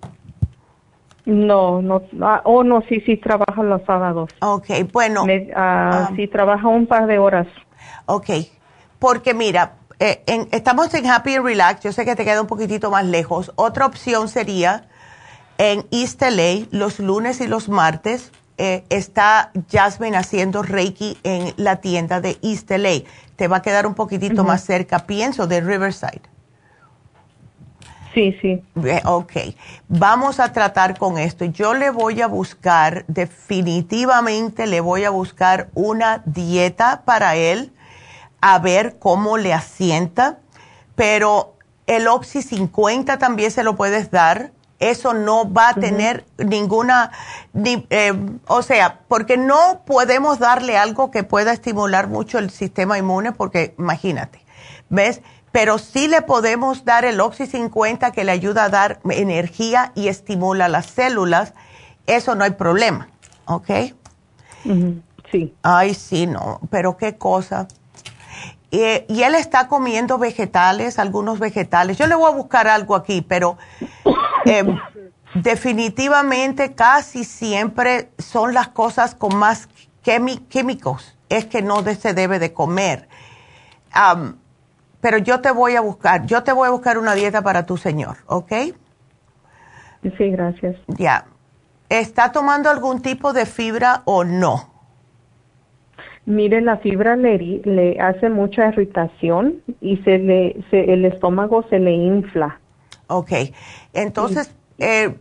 H: No, no, ah, oh no, sí, sí, trabaja los sábados.
C: Ok, bueno.
H: Ah, ah. sí, trabaja un par de horas.
C: Ok, porque mira, eh, estamos en Happy and Relax, yo sé que te queda un poquitito más lejos. Otra opción sería en East LA, los lunes y los martes, eh, está Jasmine haciendo Reiki en la tienda de East LA. Te va a quedar un poquitito más cerca, pienso, de Riverside.
H: Sí, sí.
C: Ok, vamos a tratar con esto. Yo le voy a buscar, definitivamente le voy a buscar una dieta para él, a ver cómo le asienta, pero el Oxy 50 también se lo puedes dar. Eso no va a tener ninguna, eh, o sea, porque no podemos darle algo que pueda estimular mucho el sistema inmune, porque imagínate, ¿ves? pero sí le podemos dar el Oxy 50 que le ayuda a dar energía y estimula las células. Eso no hay problema, ¿ok?
H: Sí.
C: Ay, sí, no, pero qué cosa. y él está comiendo vegetales, algunos vegetales. Yo le voy a buscar algo aquí, pero em, definitivamente casi siempre son las cosas con más químicos. Es que no se debe de comer pero yo te voy a buscar, yo te voy a buscar una dieta para tu señor, ¿ok?
H: Sí, gracias.
C: Ya. ¿Está tomando algún tipo de fibra o no?
H: Mire, la fibra le, le hace mucha irritación y se le, el estómago se le infla.
C: Ok, entonces, eh,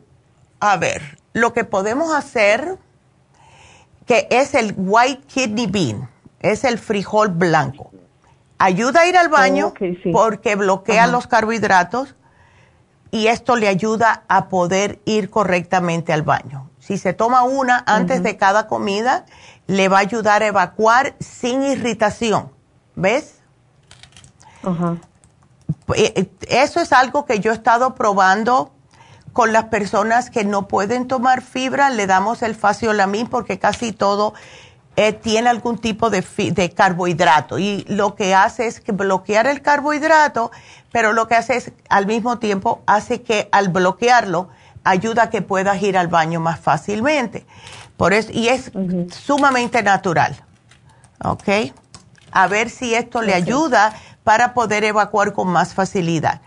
C: a ver, lo que podemos hacer, que es el white kidney bean, es el frijol blanco. Ayuda a ir al baño porque bloquea los carbohidratos y esto le ayuda a poder ir correctamente al baño. Si se toma una antes de cada comida, le va a ayudar a evacuar sin irritación. ¿Ves? Eh, eso es algo que yo he estado probando con las personas que no pueden tomar fibra. Le damos el faciolamín porque casi todo eh, tiene algún tipo de, de, carbohidrato y lo que hace es que bloquear el carbohidrato, pero lo que hace es al mismo tiempo hace que al bloquearlo ayuda a que puedas ir al baño más fácilmente. Por eso, y es sumamente natural. ¿Ok? A ver si esto le ayuda para poder evacuar con más facilidad.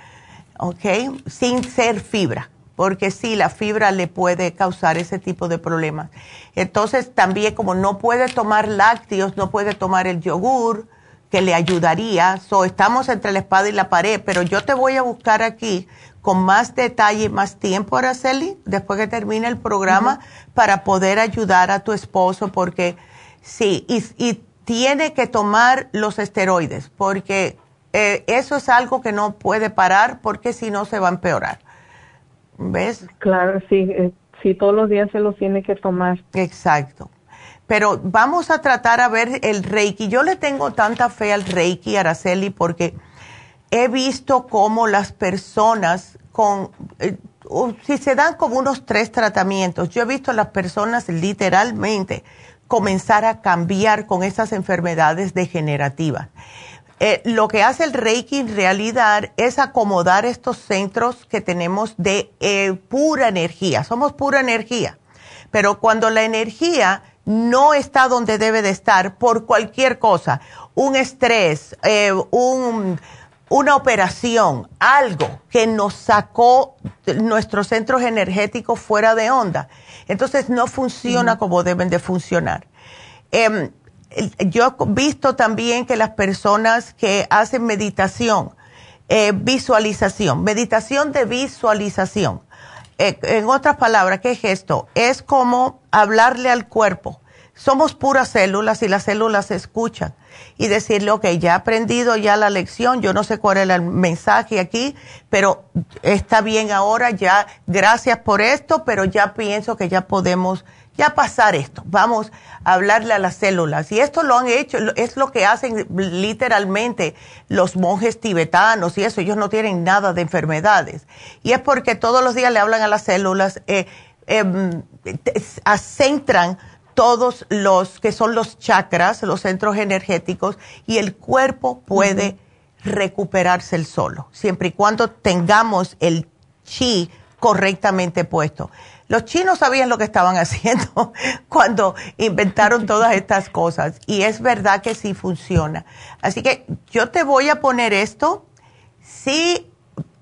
C: ¿Ok? Sin ser fibra porque sí, la fibra le puede causar ese tipo de problemas. Entonces, también como no puede tomar lácteos, no puede tomar el yogur, que le ayudaría. So, estamos entre la espada y la pared, pero yo te voy a buscar aquí con más detalle, más tiempo, Araceli, después que termine el programa, para poder ayudar a tu esposo, porque sí, y, tiene que tomar los esteroides, porque eh, eso es algo que no puede parar, porque si no se va a empeorar. ¿Ves?
H: Claro, sí, eh, sí, todos los días se los tiene que tomar.
C: Exacto. Pero vamos a tratar a ver el Reiki. Yo le tengo tanta fe al Reiki, Araceli, porque he visto cómo las personas con, eh, si se dan como unos tres tratamientos, yo he visto a las personas literalmente comenzar a cambiar con esas enfermedades degenerativas. Eh, lo que hace el Reiki en realidad es acomodar estos centros que tenemos de eh, pura energía. Somos pura energía. Pero cuando la energía no está donde debe de estar por cualquier cosa, un estrés, eh, una operación, algo que nos sacó nuestros centros energéticos fuera de onda, entonces no funciona como deben de funcionar. Em, yo he visto también que las personas que hacen meditación, eh, visualización, meditación de visualización, eh, en otras palabras, ¿qué es esto? Es como hablarle al cuerpo. Somos puras células y las células escuchan y decirle, ok, ya he aprendido ya la lección, yo no sé cuál es el mensaje aquí, pero está bien ahora, ya gracias por esto, pero ya pienso que ya podemos ya pasar esto. Vamos a hablarle a las células. Y esto lo han hecho, es lo que hacen literalmente los monjes tibetanos y eso. Ellos no tienen nada de enfermedades. Y es porque todos los días le hablan a las células, eh, em, centran todos los que son los chakras, los centros energéticos, y el cuerpo puede recuperarse el solo, siempre y cuando tengamos el chi correctamente puesto. Los chinos sabían lo que estaban [LAUGHS] haciendo cuando inventaron todas estas cosas y es verdad que sí funciona. Así que yo te voy a poner esto. Si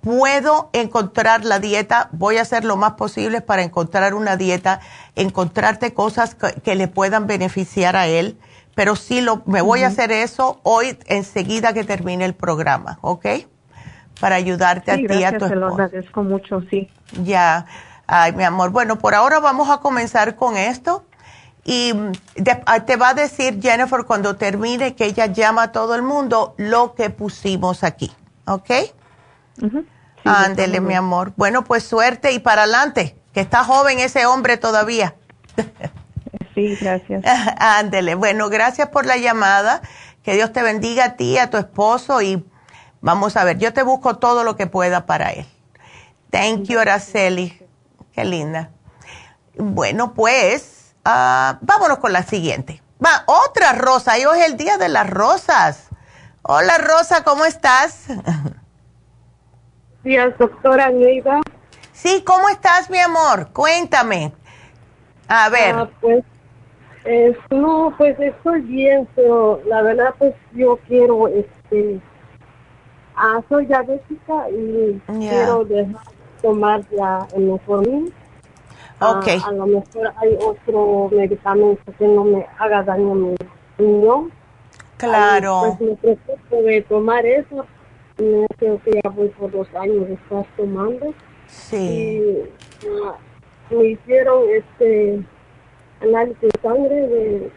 C: puedo encontrar la dieta, voy a hacer lo más posible para encontrar una dieta, encontrarte cosas que, le puedan beneficiar a él. Pero sí lo, me voy a hacer eso hoy enseguida que termine el programa, ¿ok? Para ayudarte a ti y a tu esposo.
H: Te lo agradezco mucho, sí.
C: Ya. Ay, mi amor. Bueno, por ahora vamos a comenzar con esto. Y ah, te va a decir Jennifer cuando termine que ella llama a todo el mundo lo que pusimos aquí. ¿Ok? Ándele, mi amor. Bueno, pues suerte y para adelante, que está joven ese hombre todavía.
H: Sí, gracias. [LAUGHS]
C: Ándele. Bueno, gracias por la llamada. Que Dios te bendiga a ti, y a tu esposo y vamos a ver, yo te busco todo lo que pueda para él. Thank you, Araceli. Qué linda. Bueno, pues, uh, vámonos con la siguiente. Va, otra rosa. Hoy es el día de las rosas. Hola, Rosa, ¿cómo estás?
I: Días, doctora Neida.
C: Sí, ¿cómo estás, mi amor? Cuéntame. A ver.
I: Ah, pues, no, pues estoy bien, pero la verdad, pues yo quiero, este, ah, soy diabética y quiero dejar tomar ya el metformin.
C: Ah, ok.
I: a lo mejor hay otro medicamento que no me haga daño a mi riñón.
C: Claro.
I: pues me preocupo de tomar eso. Me creo que ya voy por dos años de estar tomando.
C: Sí.
I: Y ah, me hicieron este análisis de sangre de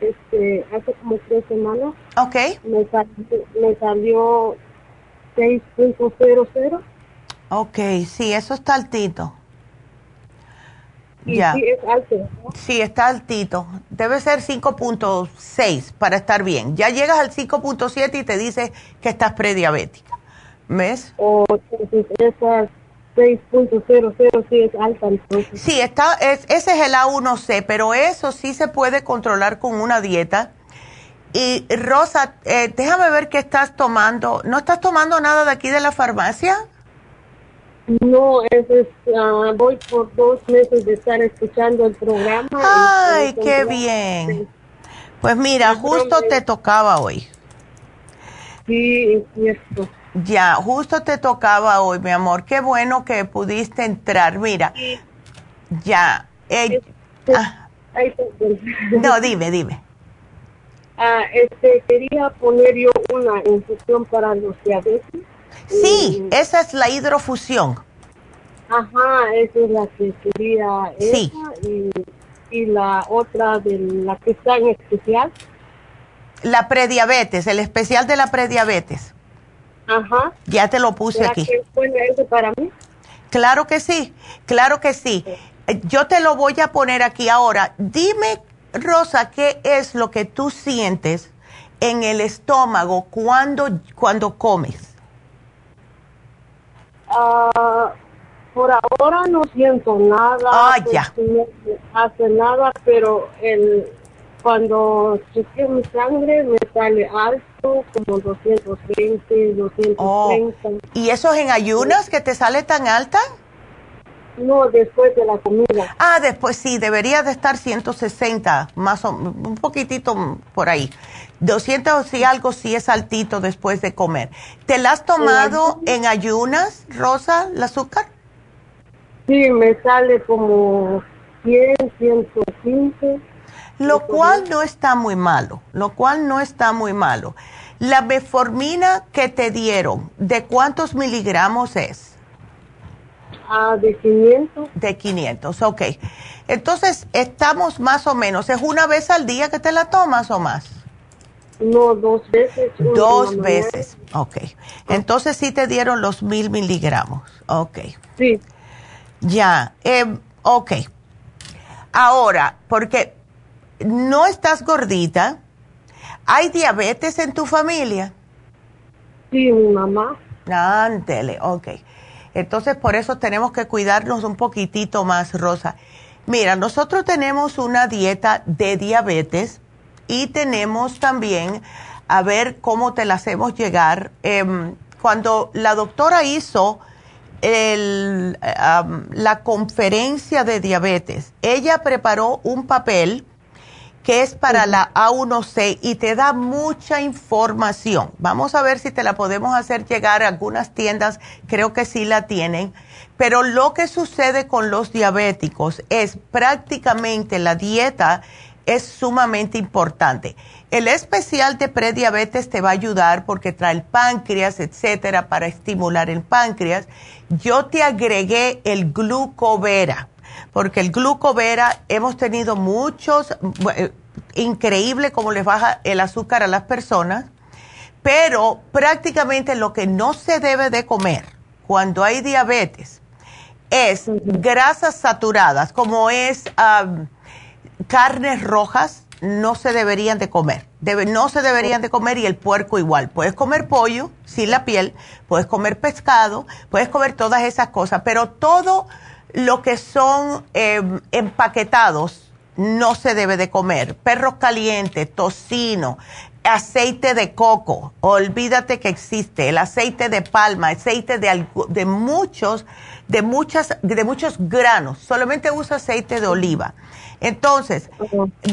I: este hace como tres semanas.
C: Ok.
I: Me salió, me salió 6.00
C: Ok, sí, eso está altito.
I: ya. Sí, es alto.
C: Sí, está altito. Debe ser 5.6 para estar bien. Ya llegas al 5.7 y te dice que estás prediabética. ¿Ves?
I: O esas 6.00 sí es alta entonces.
C: Sí, está, es, ese es el A1C, pero eso sí se puede controlar con una dieta. Y Rosa, eh, déjame ver qué estás tomando. ¿No estás tomando nada de aquí de la farmacia?
I: No, es, uh, voy por dos meses de estar escuchando el programa.
C: Ay, qué bien. Pues mira, justo te tocaba hoy.
I: Sí, es cierto.
C: Ya, justo te tocaba hoy, mi amor. Qué bueno que pudiste entrar. Mira, ya. Eh, ah. no, dime, dime.
I: Ah, este, quería poner yo una infusión para los diabetes.
C: Sí, esa es la hidrofusión.
I: Ajá, esa es la que quería.
C: Sí.
I: y, y, la otra de la que está en especial.
C: La prediabetes, el especial de la prediabetes.
I: Ajá.
C: Ya te lo puse aquí.
I: Que eso para mí?
C: Claro que sí, claro que sí. Eh, yo te lo voy a poner aquí ahora. Dime, Rosa, ¿qué es lo que tú sientes en el estómago cuando, cuando comes?
I: Ah, por ahora no siento nada.
C: Ah, ya.
I: No hace nada, pero el, cuando chequeo mi sangre me sale alto, como 220, 230.
C: ¿Y eso es en ayunas que te sale tan alta?
I: No, después de la comida.
C: Ah, después sí, debería de estar 160, más o un poquitito por ahí. 200 y algo sí es altito después de comer. ¿Te la has tomado en ayunas, Rosa, el azúcar?
I: Sí, me sale como 100, 115
C: lo cual no está muy malo, lo cual no está muy malo. La meformina que te dieron, ¿de cuántos miligramos es?
I: Ah, de 500.
C: De 500, ok. Entonces, estamos más o menos, ¿es una vez al día que te la tomas o más?
I: No, dos veces.
C: Dos veces, ok. Entonces sí te dieron los mil miligramos, ok.
I: Sí.
C: Ya, eh, ok. Ahora, porque no estás gordita. ¿Hay diabetes en tu familia?
I: Sí, mi mamá.
C: Ándele, ok. Entonces, por eso tenemos que cuidarnos un poquitito más, Rosa. Mira, nosotros tenemos una dieta de diabetes y tenemos también, a ver cómo te la hacemos llegar. Em, cuando la doctora hizo el, la conferencia de diabetes, ella preparó un papel que es para la A1C y te da mucha información. Vamos a ver si te la podemos hacer llegar a algunas tiendas, creo que sí la tienen. Pero lo que sucede con los diabéticos es prácticamente la dieta es sumamente importante. El especial de prediabetes te va a ayudar porque trae el páncreas, etcétera, para estimular el páncreas. Yo te agregué el glucovera porque el glucovera hemos tenido muchos, eh, increíble cómo les baja el azúcar a las personas, pero prácticamente lo que no se debe de comer cuando hay diabetes es grasas saturadas, como es carnes rojas, no se deberían de comer. no se deberían de comer y el puerco igual. Puedes comer pollo sin la piel, puedes comer pescado, puedes comer todas esas cosas, pero todo lo que son em, empaquetados no se debe de comer. Perros calientes, tocino, aceite de coco, olvídate que existe, el aceite de palma, aceite de, de muchos, de muchas, de muchos granos, solamente usa aceite de oliva. Entonces,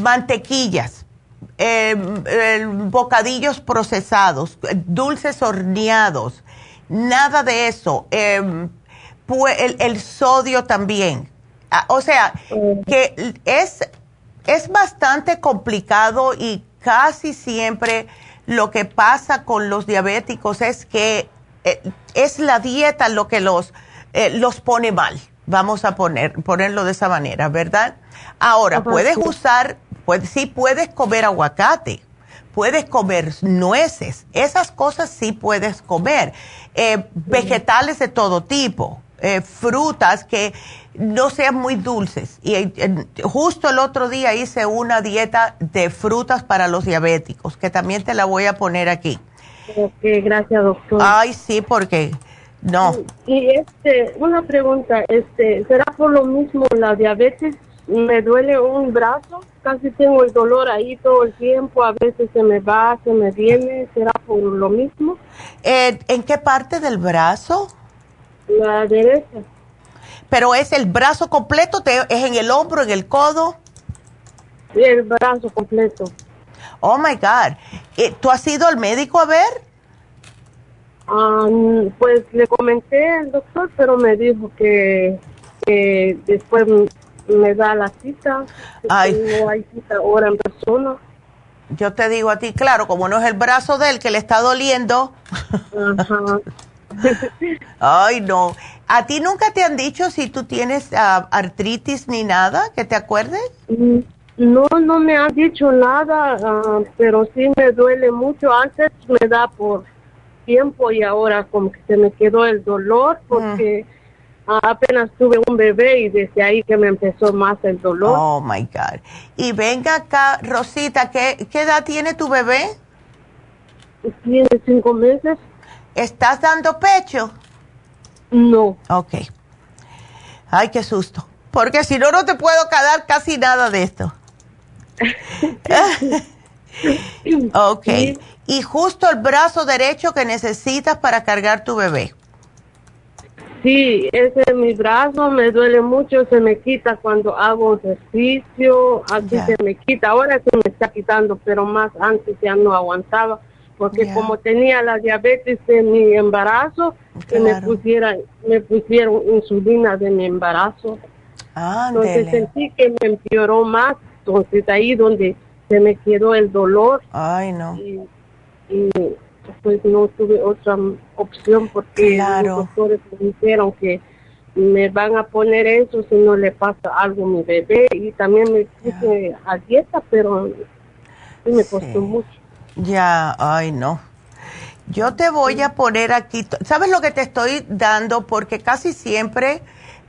C: mantequillas, em, bocadillos procesados, dulces horneados, nada de eso. Em, el, el sodio también. Ah, o sea, que es, es bastante complicado y casi siempre lo que pasa con los diabéticos es que eh, es la dieta lo que los, eh, los pone mal. Vamos a poner, ponerlo de esa manera, ¿verdad? Ahora, puedes usar, pues, sí puedes comer aguacate, puedes comer nueces, esas cosas sí puedes comer. Eh, vegetales de todo tipo, eh, frutas que no sean muy dulces. Y eh, justo el otro día hice una dieta de frutas para los diabéticos, que también te la voy a poner aquí.
I: gracias, doctor.
C: Ay, sí, porque No.
I: Y este, una pregunta, este, ¿será por lo mismo la diabetes? Me duele un brazo, casi tengo el dolor ahí todo el tiempo, a veces se me va, se me viene, ¿será por lo mismo?
C: Eh, ¿En qué parte del brazo?
I: La derecha.
C: ¿Pero es el brazo completo? ¿Es en el hombro, en el codo?
I: Sí, el brazo completo.
C: Oh, my God. Eh, ¿Tú has ido al médico a ver?
I: Ah, pues le comenté al doctor, pero me dijo que, después me da la cita. Ay. No hay cita ahora en persona.
C: Yo te digo a ti, claro, como no es el brazo de él que le está doliendo. Ajá. [LAUGHS] [LAUGHS] Ay, no. ¿A ti nunca te han dicho si tú tienes ah, artritis ni nada, que te acuerdes?
I: Mm, no, no me han dicho nada, ah, pero sí me duele mucho. Antes me da por tiempo y ahora como que se me quedó el dolor porque apenas tuve un bebé y desde ahí que me empezó más el dolor.
C: Oh, my God. Y venga acá, Rosita, ¿qué, qué edad tiene tu bebé?
I: Tiene cinco meses.
C: ¿Estás dando pecho?
I: No.
C: Ok. Ay, qué susto. Porque si no, no te puedo quedar casi nada de esto. [LAUGHS] ok. Y justo el brazo derecho que necesitas para cargar tu bebé.
I: Sí, ese es mi brazo, me duele mucho, se me quita cuando hago ejercicio, así se me quita. Ahora se me está quitando, pero más antes ya no aguantaba, porque como tenía la diabetes de mi embarazo, que me pusiera, me pusieron insulina de mi embarazo. Entonces sentí que me empeoró más, entonces ahí donde se me quedó el dolor.
C: Ay, no.
I: Y pues no tuve otra opción porque los doctores me dijeron que me van a poner eso si no le pasa algo a mi bebé. Y también me puse a dieta pero sí me costó mucho.
C: Ya, ay no. Yo te voy a poner aquí, ¿sabes lo que te estoy dando? Porque casi siempre,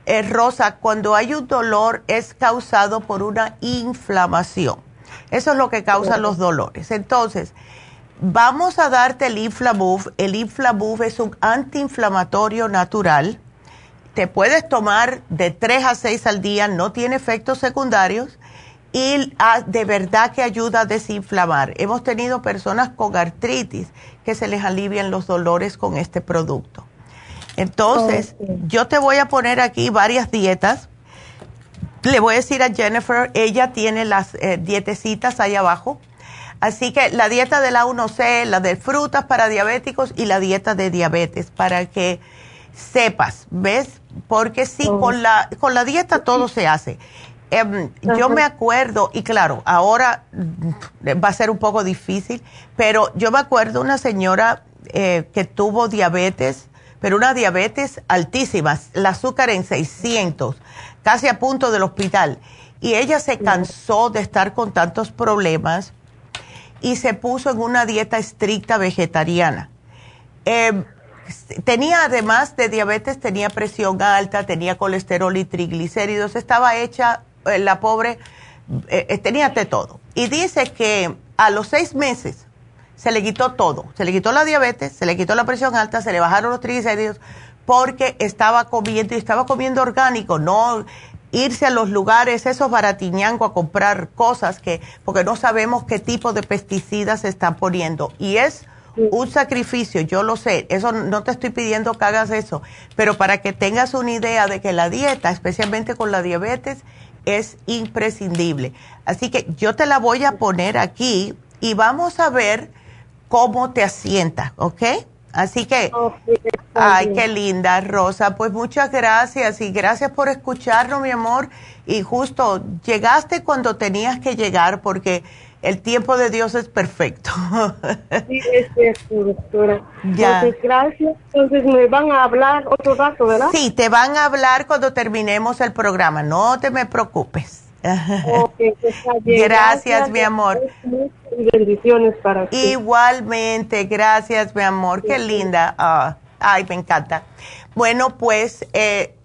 C: eh, Rosa, cuando hay un dolor es causado por una inflamación. Eso es lo que causa los dolores. Entonces, Vamos a darte el Inflamove. El Inflamove es un antiinflamatorio natural. Te puedes tomar de 3 a 6 al día, no tiene efectos secundarios y ah, de verdad que ayuda a desinflamar. Hemos tenido personas con artritis que se les alivian los dolores con este producto. Entonces, yo te voy a poner aquí varias dietas. Le voy a decir a Jennifer, ella tiene las eh, dietecitas ahí abajo Así que la dieta de la 1C, la de frutas para diabéticos y la dieta de diabetes para que sepas, ¿ves? Porque sí, oh. con, la, con la dieta todo se hace. Em, yo me acuerdo, y claro, ahora mm, va a ser un poco difícil, pero yo me acuerdo una señora eh, que tuvo diabetes, pero una diabetes altísima, el azúcar en 600, casi a punto del hospital. Y ella se cansó de estar con tantos problemas y se puso en una dieta estricta vegetariana. Eh, tenía además de diabetes, tenía presión alta, tenía colesterol y triglicéridos, estaba hecha, la pobre, eh, tenía de todo. Y dice que a los seis meses se le quitó todo, se le quitó la diabetes, se le quitó la presión alta, se le bajaron los triglicéridos, porque estaba comiendo y estaba comiendo orgánico, no irse a los lugares, esos baratiñango, a comprar cosas que, porque no sabemos qué tipo de pesticidas se están poniendo. Y es un sacrificio, yo lo sé, eso no te estoy pidiendo que hagas eso, pero para que tengas una idea de que la dieta, especialmente con la diabetes, es imprescindible. Así que yo te la voy a poner aquí y vamos a ver cómo te asienta, ¿ok? Así que, ay, qué linda, Rosa. Pues muchas gracias y gracias por escucharnos, mi amor. Y justo llegaste cuando tenías que llegar porque el tiempo de Dios es perfecto.
I: sí, es cierto, doctora. Ya. Entonces, gracias. Entonces, me van a hablar otro rato, ¿verdad?
C: Sí, te van a hablar cuando terminemos el programa. No te me preocupes.
I: Okay, [LAUGHS] gracias,
C: gracias, mi amor
I: bendiciones para ti.
C: Igualmente, gracias, mi amor, qué linda. Ah, ay, me encanta. Bueno, pues eh,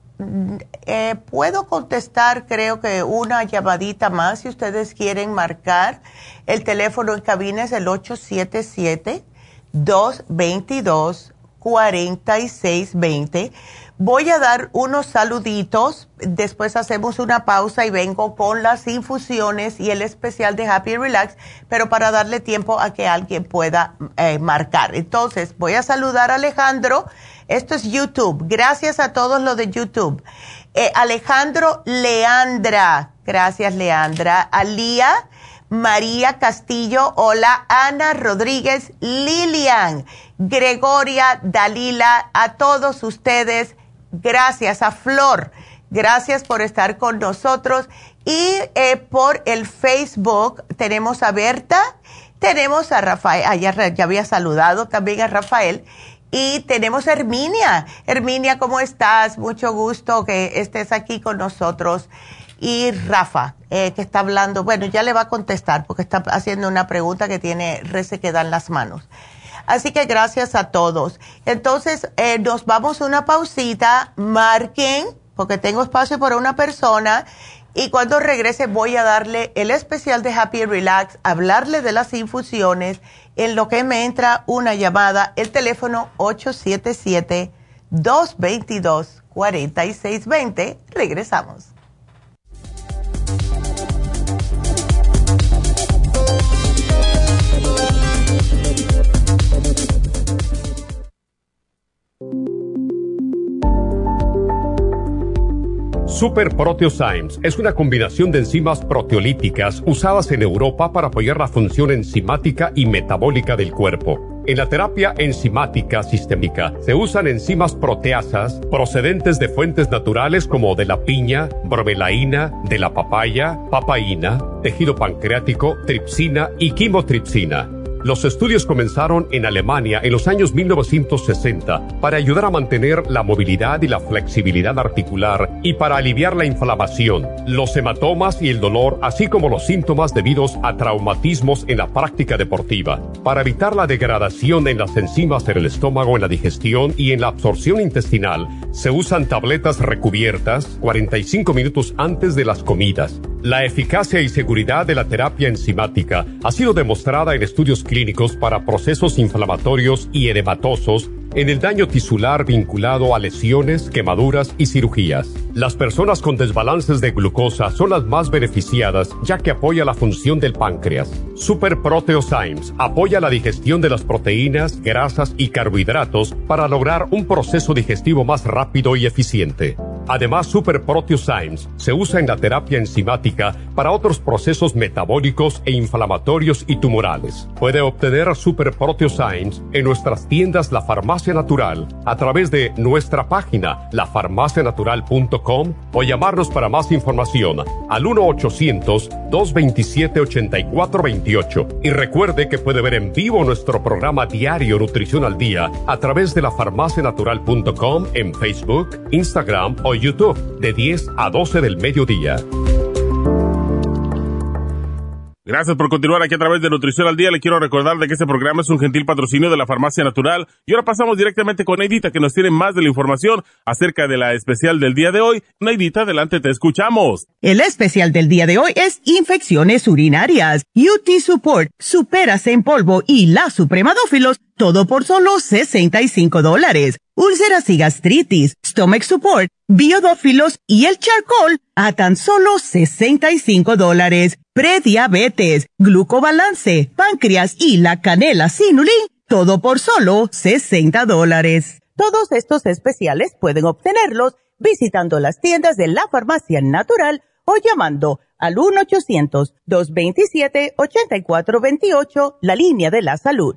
C: eh, puedo contestar, creo que una llamadita más, si ustedes quieren marcar. El teléfono en cabina es el 877-222. 4620 Voy a dar unos saluditos, después hacemos una pausa y vengo con las infusiones y el especial de Happy Relax, pero para darle tiempo a que alguien pueda eh, marcar. Entonces, voy a saludar a Alejandro. Esto es YouTube. Gracias a todos los de YouTube. Eh, Alejandro Leandra. Gracias, Leandra. Alía. María Castillo, hola, Ana Rodríguez, Lilian, Gregoria, Dalila, a todos ustedes, Gracias a Flor. Gracias por estar con nosotros. Y eh, por el Facebook tenemos a Berta, tenemos a Rafael, ah, ya había saludado también a Rafael. Y tenemos Herminia. Herminia, ¿cómo estás? Mucho gusto que estés aquí con nosotros. Y Rafa, eh, que está hablando, bueno, ya le va a contestar porque está haciendo una pregunta que tiene resequedad en las manos. Así que gracias a todos. Entonces, eh, nos vamos a una pausita, marquen, porque tengo espacio para una persona. Y cuando regrese voy a darle el especial de Happy Relax, hablarle de las infusiones, en lo que me entra una llamada, el teléfono 877-222-4620. Regresamos.
B: Super Proteosymes es una combinación de enzimas proteolíticas usadas en Europa para apoyar la función enzimática y metabólica del cuerpo. En la terapia enzimática sistémica se usan enzimas proteasas procedentes de fuentes naturales como de la piña, bromelaína, de la papaya, papaína, tejido pancreático, tripsina y quimotripsina. Los estudios comenzaron en Alemania en los años 1960 para ayudar a mantener la movilidad y la flexibilidad articular y para aliviar la inflamación, los hematomas y el dolor, así como los síntomas debidos a traumatismos en la práctica deportiva. Para evitar la degradación en las enzimas en el estómago, en la digestión y en la absorción intestinal, se usan tabletas recubiertas 45 minutos antes de las comidas. La eficacia y seguridad de la terapia enzimática ha sido demostrada en estudios clínicos para procesos inflamatorios y edematosos en el daño tisular vinculado a lesiones, quemaduras y cirugías. Las personas con desbalances de glucosa son las más beneficiadas ya que apoya la función del páncreas. Super Proteosymes apoya la digestión de las proteínas, grasas y carbohidratos para lograr un proceso digestivo más rápido y eficiente. Además, Super Proteosymes se usa en la terapia enzimática para otros procesos metabólicos e inflamatorios y tumorales. Puede obtener Super Proteosymes en nuestras tiendas La Farmacia Natural a través de nuestra página lafarmacianatural.com o llamarnos para más información al 1-800-227-8428. Y recuerde que puede ver en vivo nuestro programa diario Nutrición al Día a través de lafarmacianatural.com en Facebook, Instagram o YouTube de 10 a 12 del mediodía.
D: Gracias por continuar aquí a través de Nutrición al Día. Le quiero recordar de que este programa es un gentil patrocinio de la Farmacia Natural. Y ahora pasamos directamente con Neidita, que nos tiene más de la información acerca de la especial del día de hoy. Neidita, adelante, te escuchamos.
J: El especial del día de hoy es infecciones urinarias. UT Support, Superas en polvo y la Supremadófilos, todo por solo 65 dólares úlceras y gastritis, stomach support, biodófilos y el charcoal a tan solo 65 dólares. Prediabetes, glucobalance, páncreas y la canela sinulín, todo por solo 60 dólares. Todos estos especiales pueden obtenerlos visitando las tiendas de la farmacia natural o llamando al 1-800-227-8428, la línea de la salud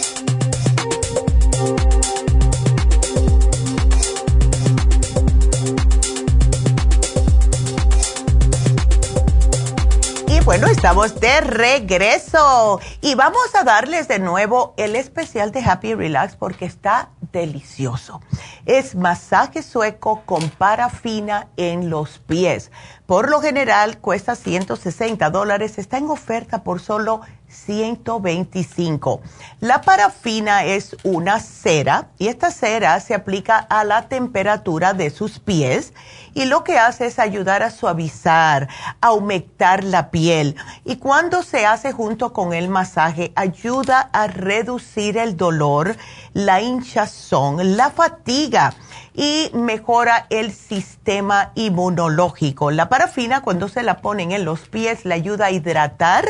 C: Bueno, estamos de regreso. Y vamos a darles de nuevo el especial de Happy Relax porque está delicioso. Es masaje sueco con parafina en los pies. Por lo general cuesta 160 dólares, está en oferta por solo 125. La parafina es una cera y esta cera se aplica a la temperatura de sus pies y lo que hace es ayudar a suavizar, aumentar la piel y cuando se hace junto con el masaje ayuda a reducir el dolor, la hinchazón, la fatiga y mejora el sistema inmunológico. La parafina cuando se la ponen en los pies le ayuda a hidratar,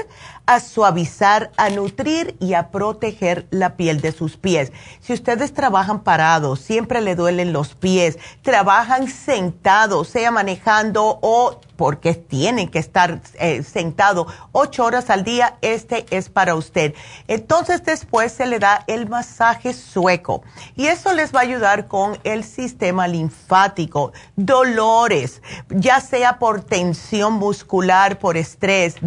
C: a suavizar, a nutrir y a proteger la piel de sus pies. Si ustedes trabajan parados, siempre le duelen los pies, trabajan sentados, sea manejando o porque tienen que estar eh, sentados ocho horas al día, este es para usted. Entonces después se le da el masaje sueco y eso les va a ayudar con el sistema linfático, dolores, ya sea por tensión muscular, por estrés,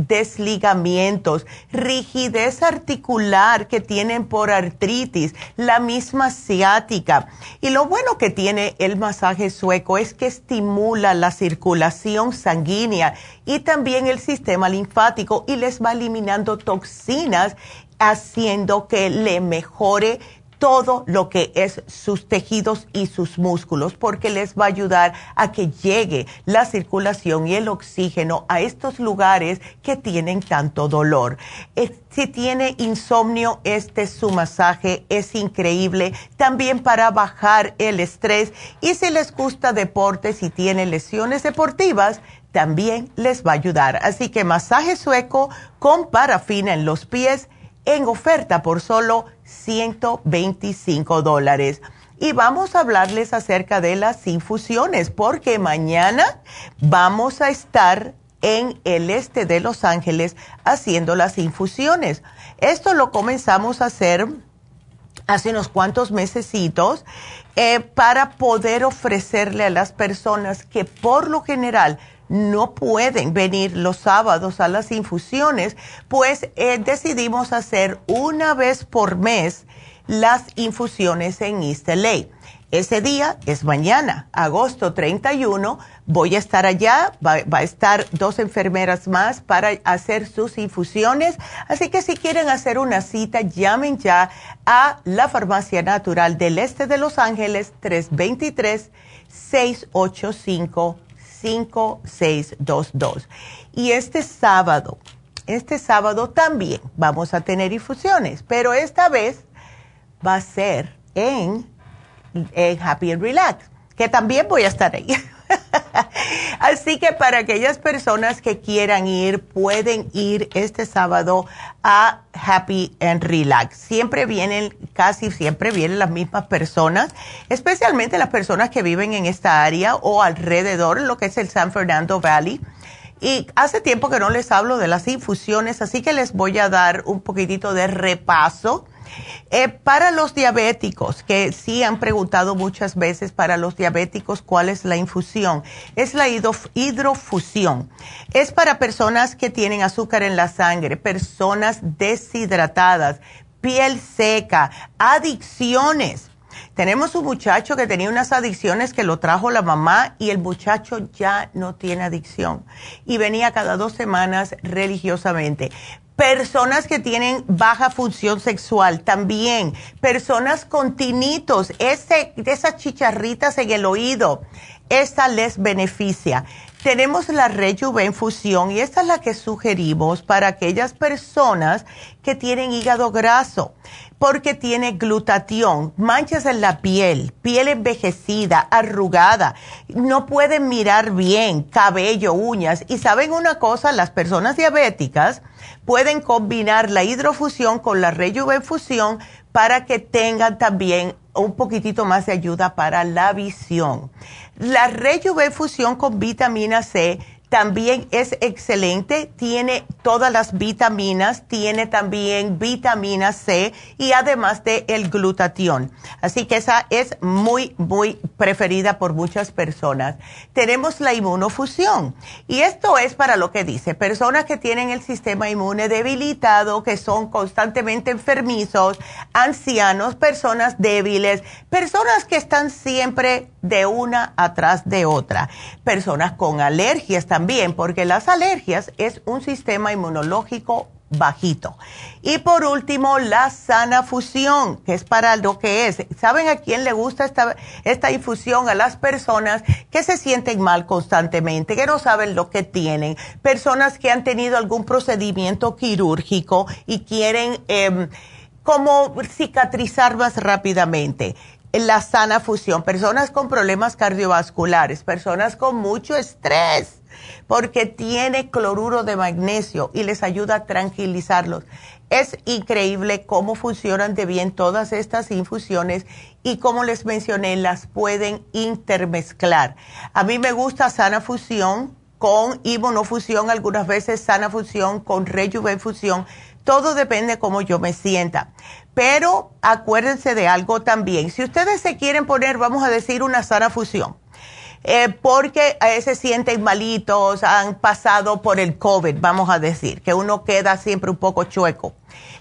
C: rigidez articular que tienen por artritis, la misma ciática. Y lo bueno que tiene el masaje sueco es que estimula la circulación sanguínea y también el sistema linfático y les va eliminando toxinas haciendo que le mejore todo lo que es sus tejidos y sus músculos, porque les va a ayudar a que llegue la circulación y el oxígeno a estos lugares que tienen tanto dolor. Eh, si tiene insomnio, este su masaje es increíble, también para bajar el estrés y si les gusta deportes y tienen lesiones deportivas, también les va a ayudar. Así que masaje sueco con parafina en los pies en oferta por solo 125 dólares. Y vamos a hablarles acerca de las infusiones, porque mañana vamos a estar en el este de Los Ángeles haciendo las infusiones. Esto lo comenzamos a hacer hace unos cuantos mesecitos eh, para poder ofrecerle a las personas que por lo general no pueden venir los sábados a las infusiones, pues eh, decidimos hacer una vez por mes las infusiones en East LA. Ese día es mañana, agosto 31. Voy a estar allá, va, a estar dos enfermeras más para hacer sus infusiones. Así que si quieren hacer una cita, llamen ya a la Farmacia Natural del Este de Los Ángeles 323 685 5622. Y este sábado, este sábado también vamos a tener infusiones, pero esta vez va a ser en, en Happy and Relax, que también voy a estar ahí. [LAUGHS] [LAUGHS] Así que para aquellas personas que quieran ir, pueden ir este sábado a Happy and Relax. Siempre vienen, casi siempre vienen las mismas personas, especialmente las personas que viven en esta área o alrededor, lo que es el San Fernando Valley. Y hace tiempo que no les hablo de las infusiones, así que les voy a dar un poquitito de repaso eh, para los diabéticos, que sí han preguntado muchas veces para los diabéticos cuál es la infusión, es la hidrofusión. Es para personas que tienen azúcar en la sangre, personas deshidratadas, piel seca, adicciones. Tenemos un muchacho que tenía unas adicciones que lo trajo la mamá y el muchacho ya no tiene adicción y venía cada dos semanas religiosamente. Personas que tienen baja función sexual también. Personas con tinitos, ese, esas chicharritas en el oído. Esta les beneficia. Tenemos la Rejuven y esta es la que sugerimos para aquellas personas que tienen hígado graso porque tiene glutatión, manchas en la piel, piel envejecida, arrugada, no pueden mirar bien, cabello, uñas. Y saben una cosa, las personas diabéticas pueden combinar la hidrofusión con la rejuvenfusión para que tengan también un poquitito más de ayuda para la visión. La rejuvenfusión con vitamina C también es excelente, tiene todas las vitaminas, tiene también vitamina C y además de el glutatión. Así que esa es muy, muy preferida por muchas personas. Tenemos la inmunofusión y esto es para lo que dice, personas que tienen el sistema inmune debilitado, que son constantemente enfermizos, ancianos, personas débiles, personas que están siempre de una atrás de otra, personas con alergias también también, porque las alergias es un sistema inmunológico bajito. Y por último, la sana fusión, que es para lo que es. ¿Saben a quién le gusta esta, esta infusión? A las personas que se sienten mal constantemente, que no saben lo que tienen, personas que han tenido algún procedimiento quirúrgico y quieren eh, como cicatrizar más rápidamente la sana fusión, personas con problemas cardiovasculares, personas con mucho estrés, porque tiene cloruro de magnesio y les ayuda a tranquilizarlos. Es increíble cómo funcionan de bien todas estas infusiones y como les mencioné, las pueden intermezclar. A mí me gusta sana fusión con inmunofusión, algunas veces sana fusión con rejuvenfusión. Todo depende cómo yo me sienta. Pero acuérdense de algo también. Si ustedes se quieren poner, vamos a decir, una sana fusión, eh, porque a veces sienten malitos, han pasado por el COVID, vamos a decir, que uno queda siempre un poco chueco.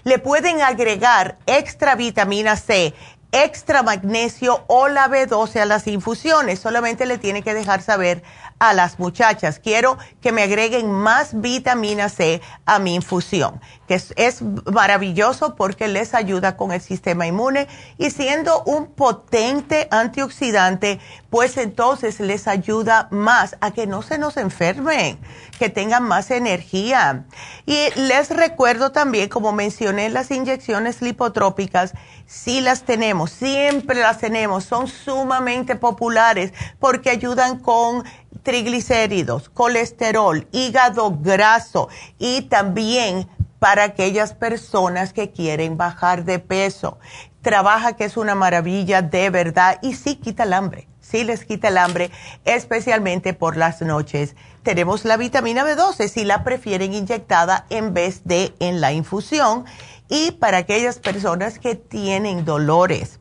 C: Le pueden agregar extra vitamina C, extra magnesio o la B12 a las infusiones. Solamente le tiene que dejar saber a las muchachas. Quiero que me agreguen más vitamina C a mi infusión, que es, maravilloso porque les ayuda con el sistema inmune y siendo un potente antioxidante, pues entonces les ayuda más a que no se nos enfermen, que tengan más energía. Y les recuerdo también, como mencioné, las inyecciones lipotrópicas, si las tenemos, siempre las tenemos, son sumamente populares porque ayudan con triglicéridos, colesterol, hígado graso y también para aquellas personas que quieren bajar de peso. Trabaja que es una maravilla de verdad y sí quita el hambre, sí les quita el hambre, especialmente por las noches. Tenemos la vitamina B12 si la prefieren inyectada en vez de en la infusión y para aquellas personas que tienen dolores,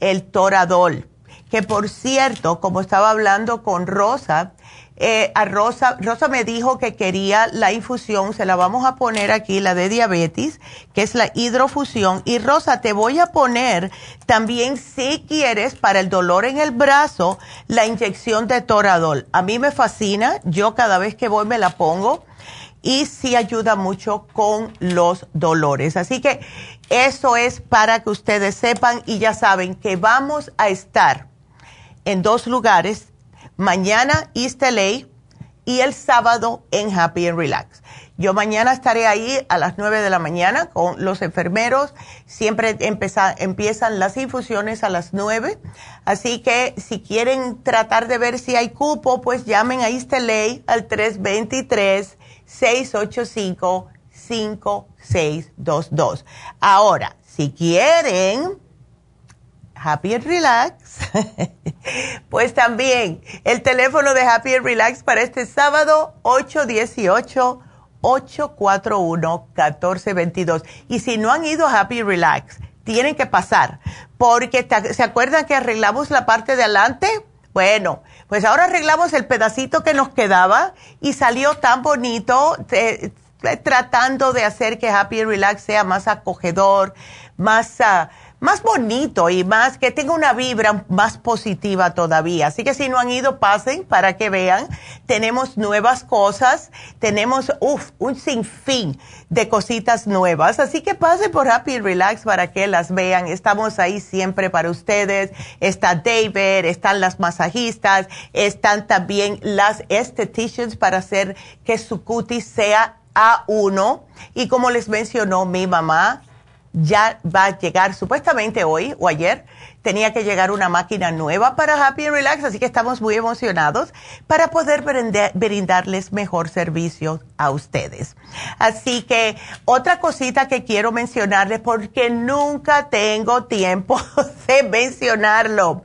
C: el toradol que por cierto, como estaba hablando con Rosa, eh, a Rosa, Rosa me dijo que quería la infusión, se la vamos a poner aquí, la de diabetes, que es la hidrofusión. Y Rosa, te voy a poner también, si quieres, para el dolor en el brazo, la inyección de Toradol. A mí me fascina, yo cada vez que voy me la pongo y sí ayuda mucho con los dolores. Así que eso es para que ustedes sepan y ya saben que vamos a estar en dos lugares, mañana East LA y el sábado en Happy and Relax. Yo mañana estaré ahí a las 9 de la mañana con los enfermeros. Siempre empiezan las infusiones a las 9. Así que si quieren tratar de ver si hay cupo, pues llamen a LA al 323-685-5622. Ahora, si quieren Happy and Relax, [LAUGHS] pues también el teléfono de Happy and Relax para este sábado 818-841-1422. Y si no han ido a Happy Relax, tienen que pasar, porque ¿se acuerdan que arreglamos la parte de adelante? Bueno, pues ahora arreglamos el pedacito que nos quedaba y salió tan bonito, tratando de hacer que Happy and Relax sea más acogedor, más... Ah, más bonito y más que tenga una vibra más positiva todavía. Así que si no han ido, pasen para que vean. Tenemos nuevas cosas, tenemos uf, un sinfín de cositas nuevas. Así que pasen por Happy Relax para que las vean. Estamos ahí siempre para ustedes. Está David, están las masajistas, están también las estheticians para hacer que su cutis sea A1. Y como les mencionó mi mamá, ya va a llegar supuestamente hoy o ayer. Tenía que llegar una máquina nueva para Happy and Relax, así que estamos muy emocionados para poder brindarles mejor servicio a ustedes. Así que otra cosita que quiero mencionarles porque nunca tengo tiempo [LAUGHS] de mencionarlo.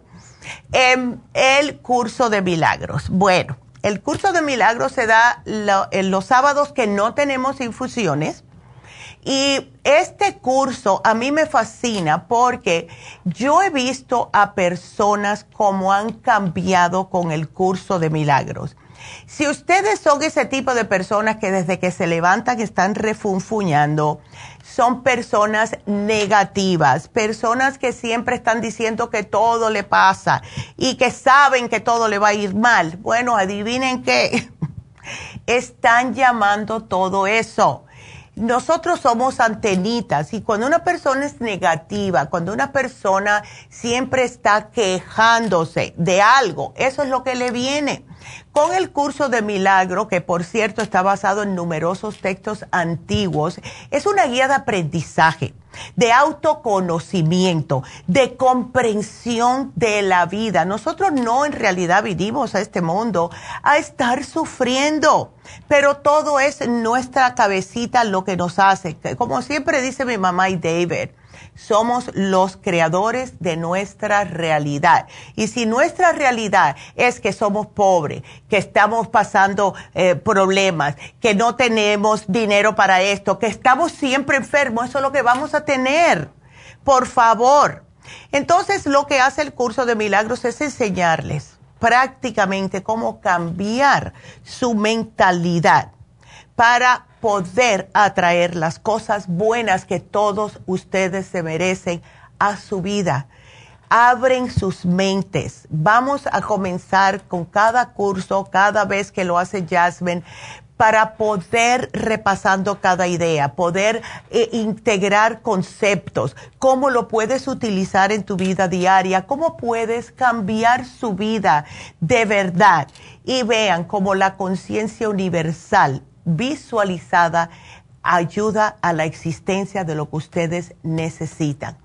C: Em, el curso de milagros. Bueno, el curso de milagros se da en los sábados que no tenemos infusiones y este curso a mí me fascina porque yo he visto a personas como han cambiado con el curso de milagros. Si ustedes son ese tipo de personas que desde que se levantan están refunfuñando, son personas negativas, personas que siempre están diciendo que todo le pasa y que saben que todo le va a ir mal. Bueno, adivinen qué [LAUGHS] Están llamando todo eso. Nosotros somos antenitas y cuando una persona es negativa, cuando una persona siempre está quejándose de algo, eso es lo que le viene. Con el curso de milagro, que por cierto está basado en numerosos textos antiguos, es una guía de aprendizaje, de autoconocimiento, de comprensión de la vida. Nosotros no en realidad vivimos a este mundo a estar sufriendo, pero todo es nuestra cabecita lo que nos hace. Como siempre dice mi mamá y David, somos los creadores de nuestra realidad. Y si nuestra realidad es que somos pobres, que estamos pasando eh, problemas, que no tenemos dinero para esto, que estamos siempre enfermos, eso es lo que vamos a tener. Por favor. Entonces lo que hace el curso de milagros es enseñarles prácticamente cómo cambiar su mentalidad para poder atraer las cosas buenas que todos ustedes se merecen a su vida. Abren sus mentes. Vamos a comenzar con cada curso, cada vez que lo hace Jasmine, para poder repasando cada idea, poder eh, integrar conceptos, cómo lo puedes utilizar en tu vida diaria, cómo puedes cambiar su vida de verdad. Y vean cómo la conciencia universal visualizada ayuda a la existencia de lo que ustedes necesitan.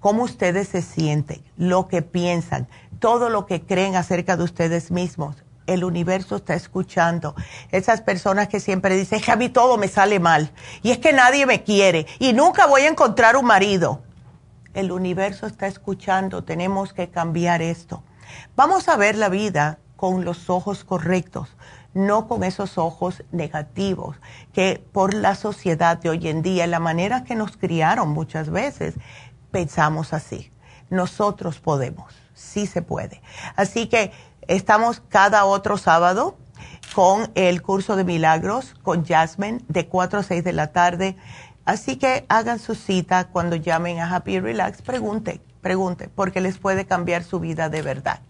C: Cómo ustedes se sienten, lo que piensan, todo lo que creen acerca de ustedes mismos. El universo está escuchando. Esas personas que siempre dicen, que a mí todo me sale mal. Y es que nadie me quiere. Y nunca voy a encontrar un marido. El universo está escuchando. Tenemos que cambiar esto. Vamos a ver la vida con los ojos correctos no con esos ojos negativos que por la sociedad de hoy en día, la manera que nos criaron muchas veces, pensamos así. Nosotros podemos, sí se puede. Así que estamos cada otro sábado con el curso de milagros con Jasmine de 4 a 6 de la tarde. Así que hagan su cita cuando llamen a Happy Relax, pregunten, pregunten, porque les puede cambiar su vida de verdad.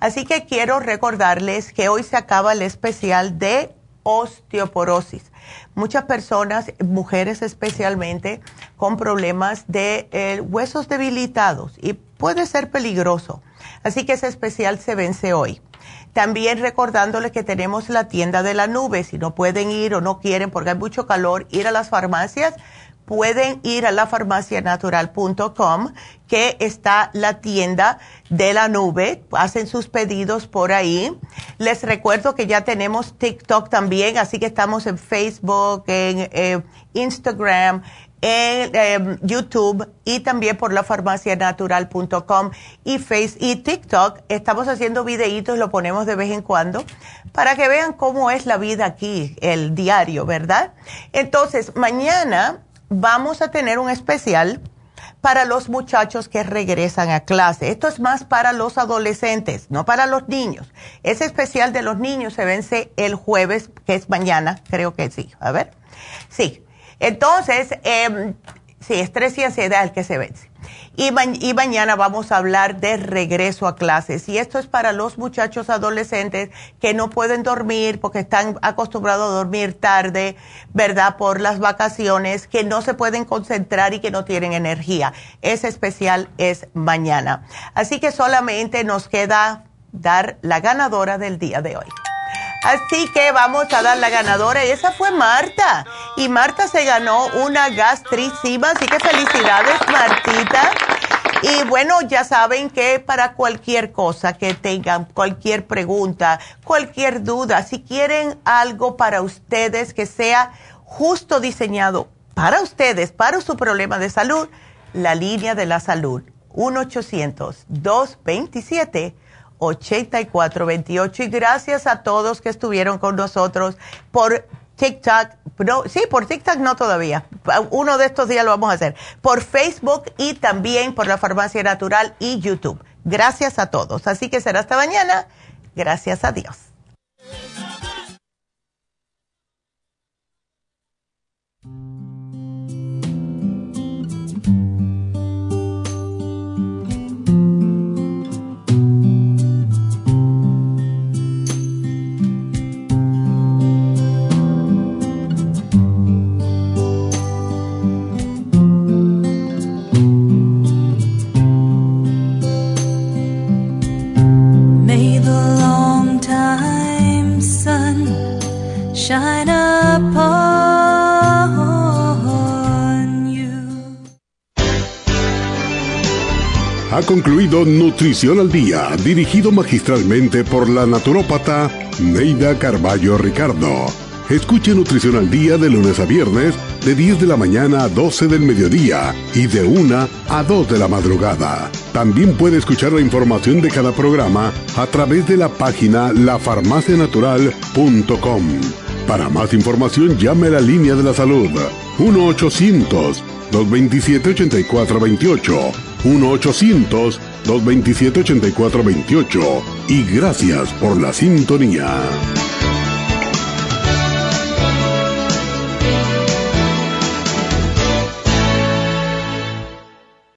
C: Así que quiero recordarles que hoy se acaba el especial de osteoporosis. Muchas personas, mujeres especialmente, con problemas de eh, huesos debilitados y puede ser peligroso. Así que ese especial se vence hoy. También recordándoles que tenemos la tienda de la nube. Si no pueden ir o no quieren porque hay mucho calor, ir a las farmacias pueden ir a la farmacianatural.com, que está la tienda de la nube, hacen sus pedidos por ahí. Les recuerdo que ya tenemos TikTok también, así que estamos en Facebook, en eh, Instagram, en em, YouTube y también por la farmacianatural.com y Face y TikTok. Estamos haciendo videitos, lo ponemos de vez en cuando para que vean cómo es la vida aquí, el diario, ¿verdad? Entonces, mañana vamos a tener un especial para los muchachos que regresan a clase. Esto es más para los adolescentes, no para los niños. Ese especial de los niños se vence el jueves, que es mañana, creo que sí. A ver. Sí. Entonces, eh, sí, estrés y ansiedad el que se vence. Y, mañana vamos a hablar de regreso a clases. Y esto es para los muchachos adolescentes que no pueden dormir porque están acostumbrados a dormir tarde, ¿verdad? Por las vacaciones, que no se pueden concentrar y que no tienen energía. Ese especial es mañana. Así que solamente nos queda dar la ganadora del día de hoy. Así que vamos a dar la ganadora y esa fue Marta. Y Marta se ganó una gastricima, así que felicidades Martita. Y bueno, ya saben que para cualquier cosa que tengan, cualquier pregunta, cualquier duda, si quieren algo para ustedes que sea justo diseñado para ustedes, para su problema de salud, la línea de la salud, 1-800-227. 8428 y gracias a todos que estuvieron con nosotros por TikTok, no, sí, por TikTok no todavía, uno de estos días lo vamos a hacer, por Facebook y también por la Farmacia Natural y YouTube. Gracias a todos, así que será hasta mañana, gracias a Dios.
K: Shine upon you. Ha concluido Nutrición al Día, dirigido magistralmente por la naturópata Neida Carballo Ricardo. Escuche Nutrición al Día de lunes a viernes de 10 de la mañana a 12 del mediodía y de 1 a 2 de la madrugada. También puede escuchar la información de cada programa a través de la página lafarmacianatural.com. Para más información llame a la línea de la salud 1-800-227-8428. 1-800-227-8428. Y gracias por la sintonía.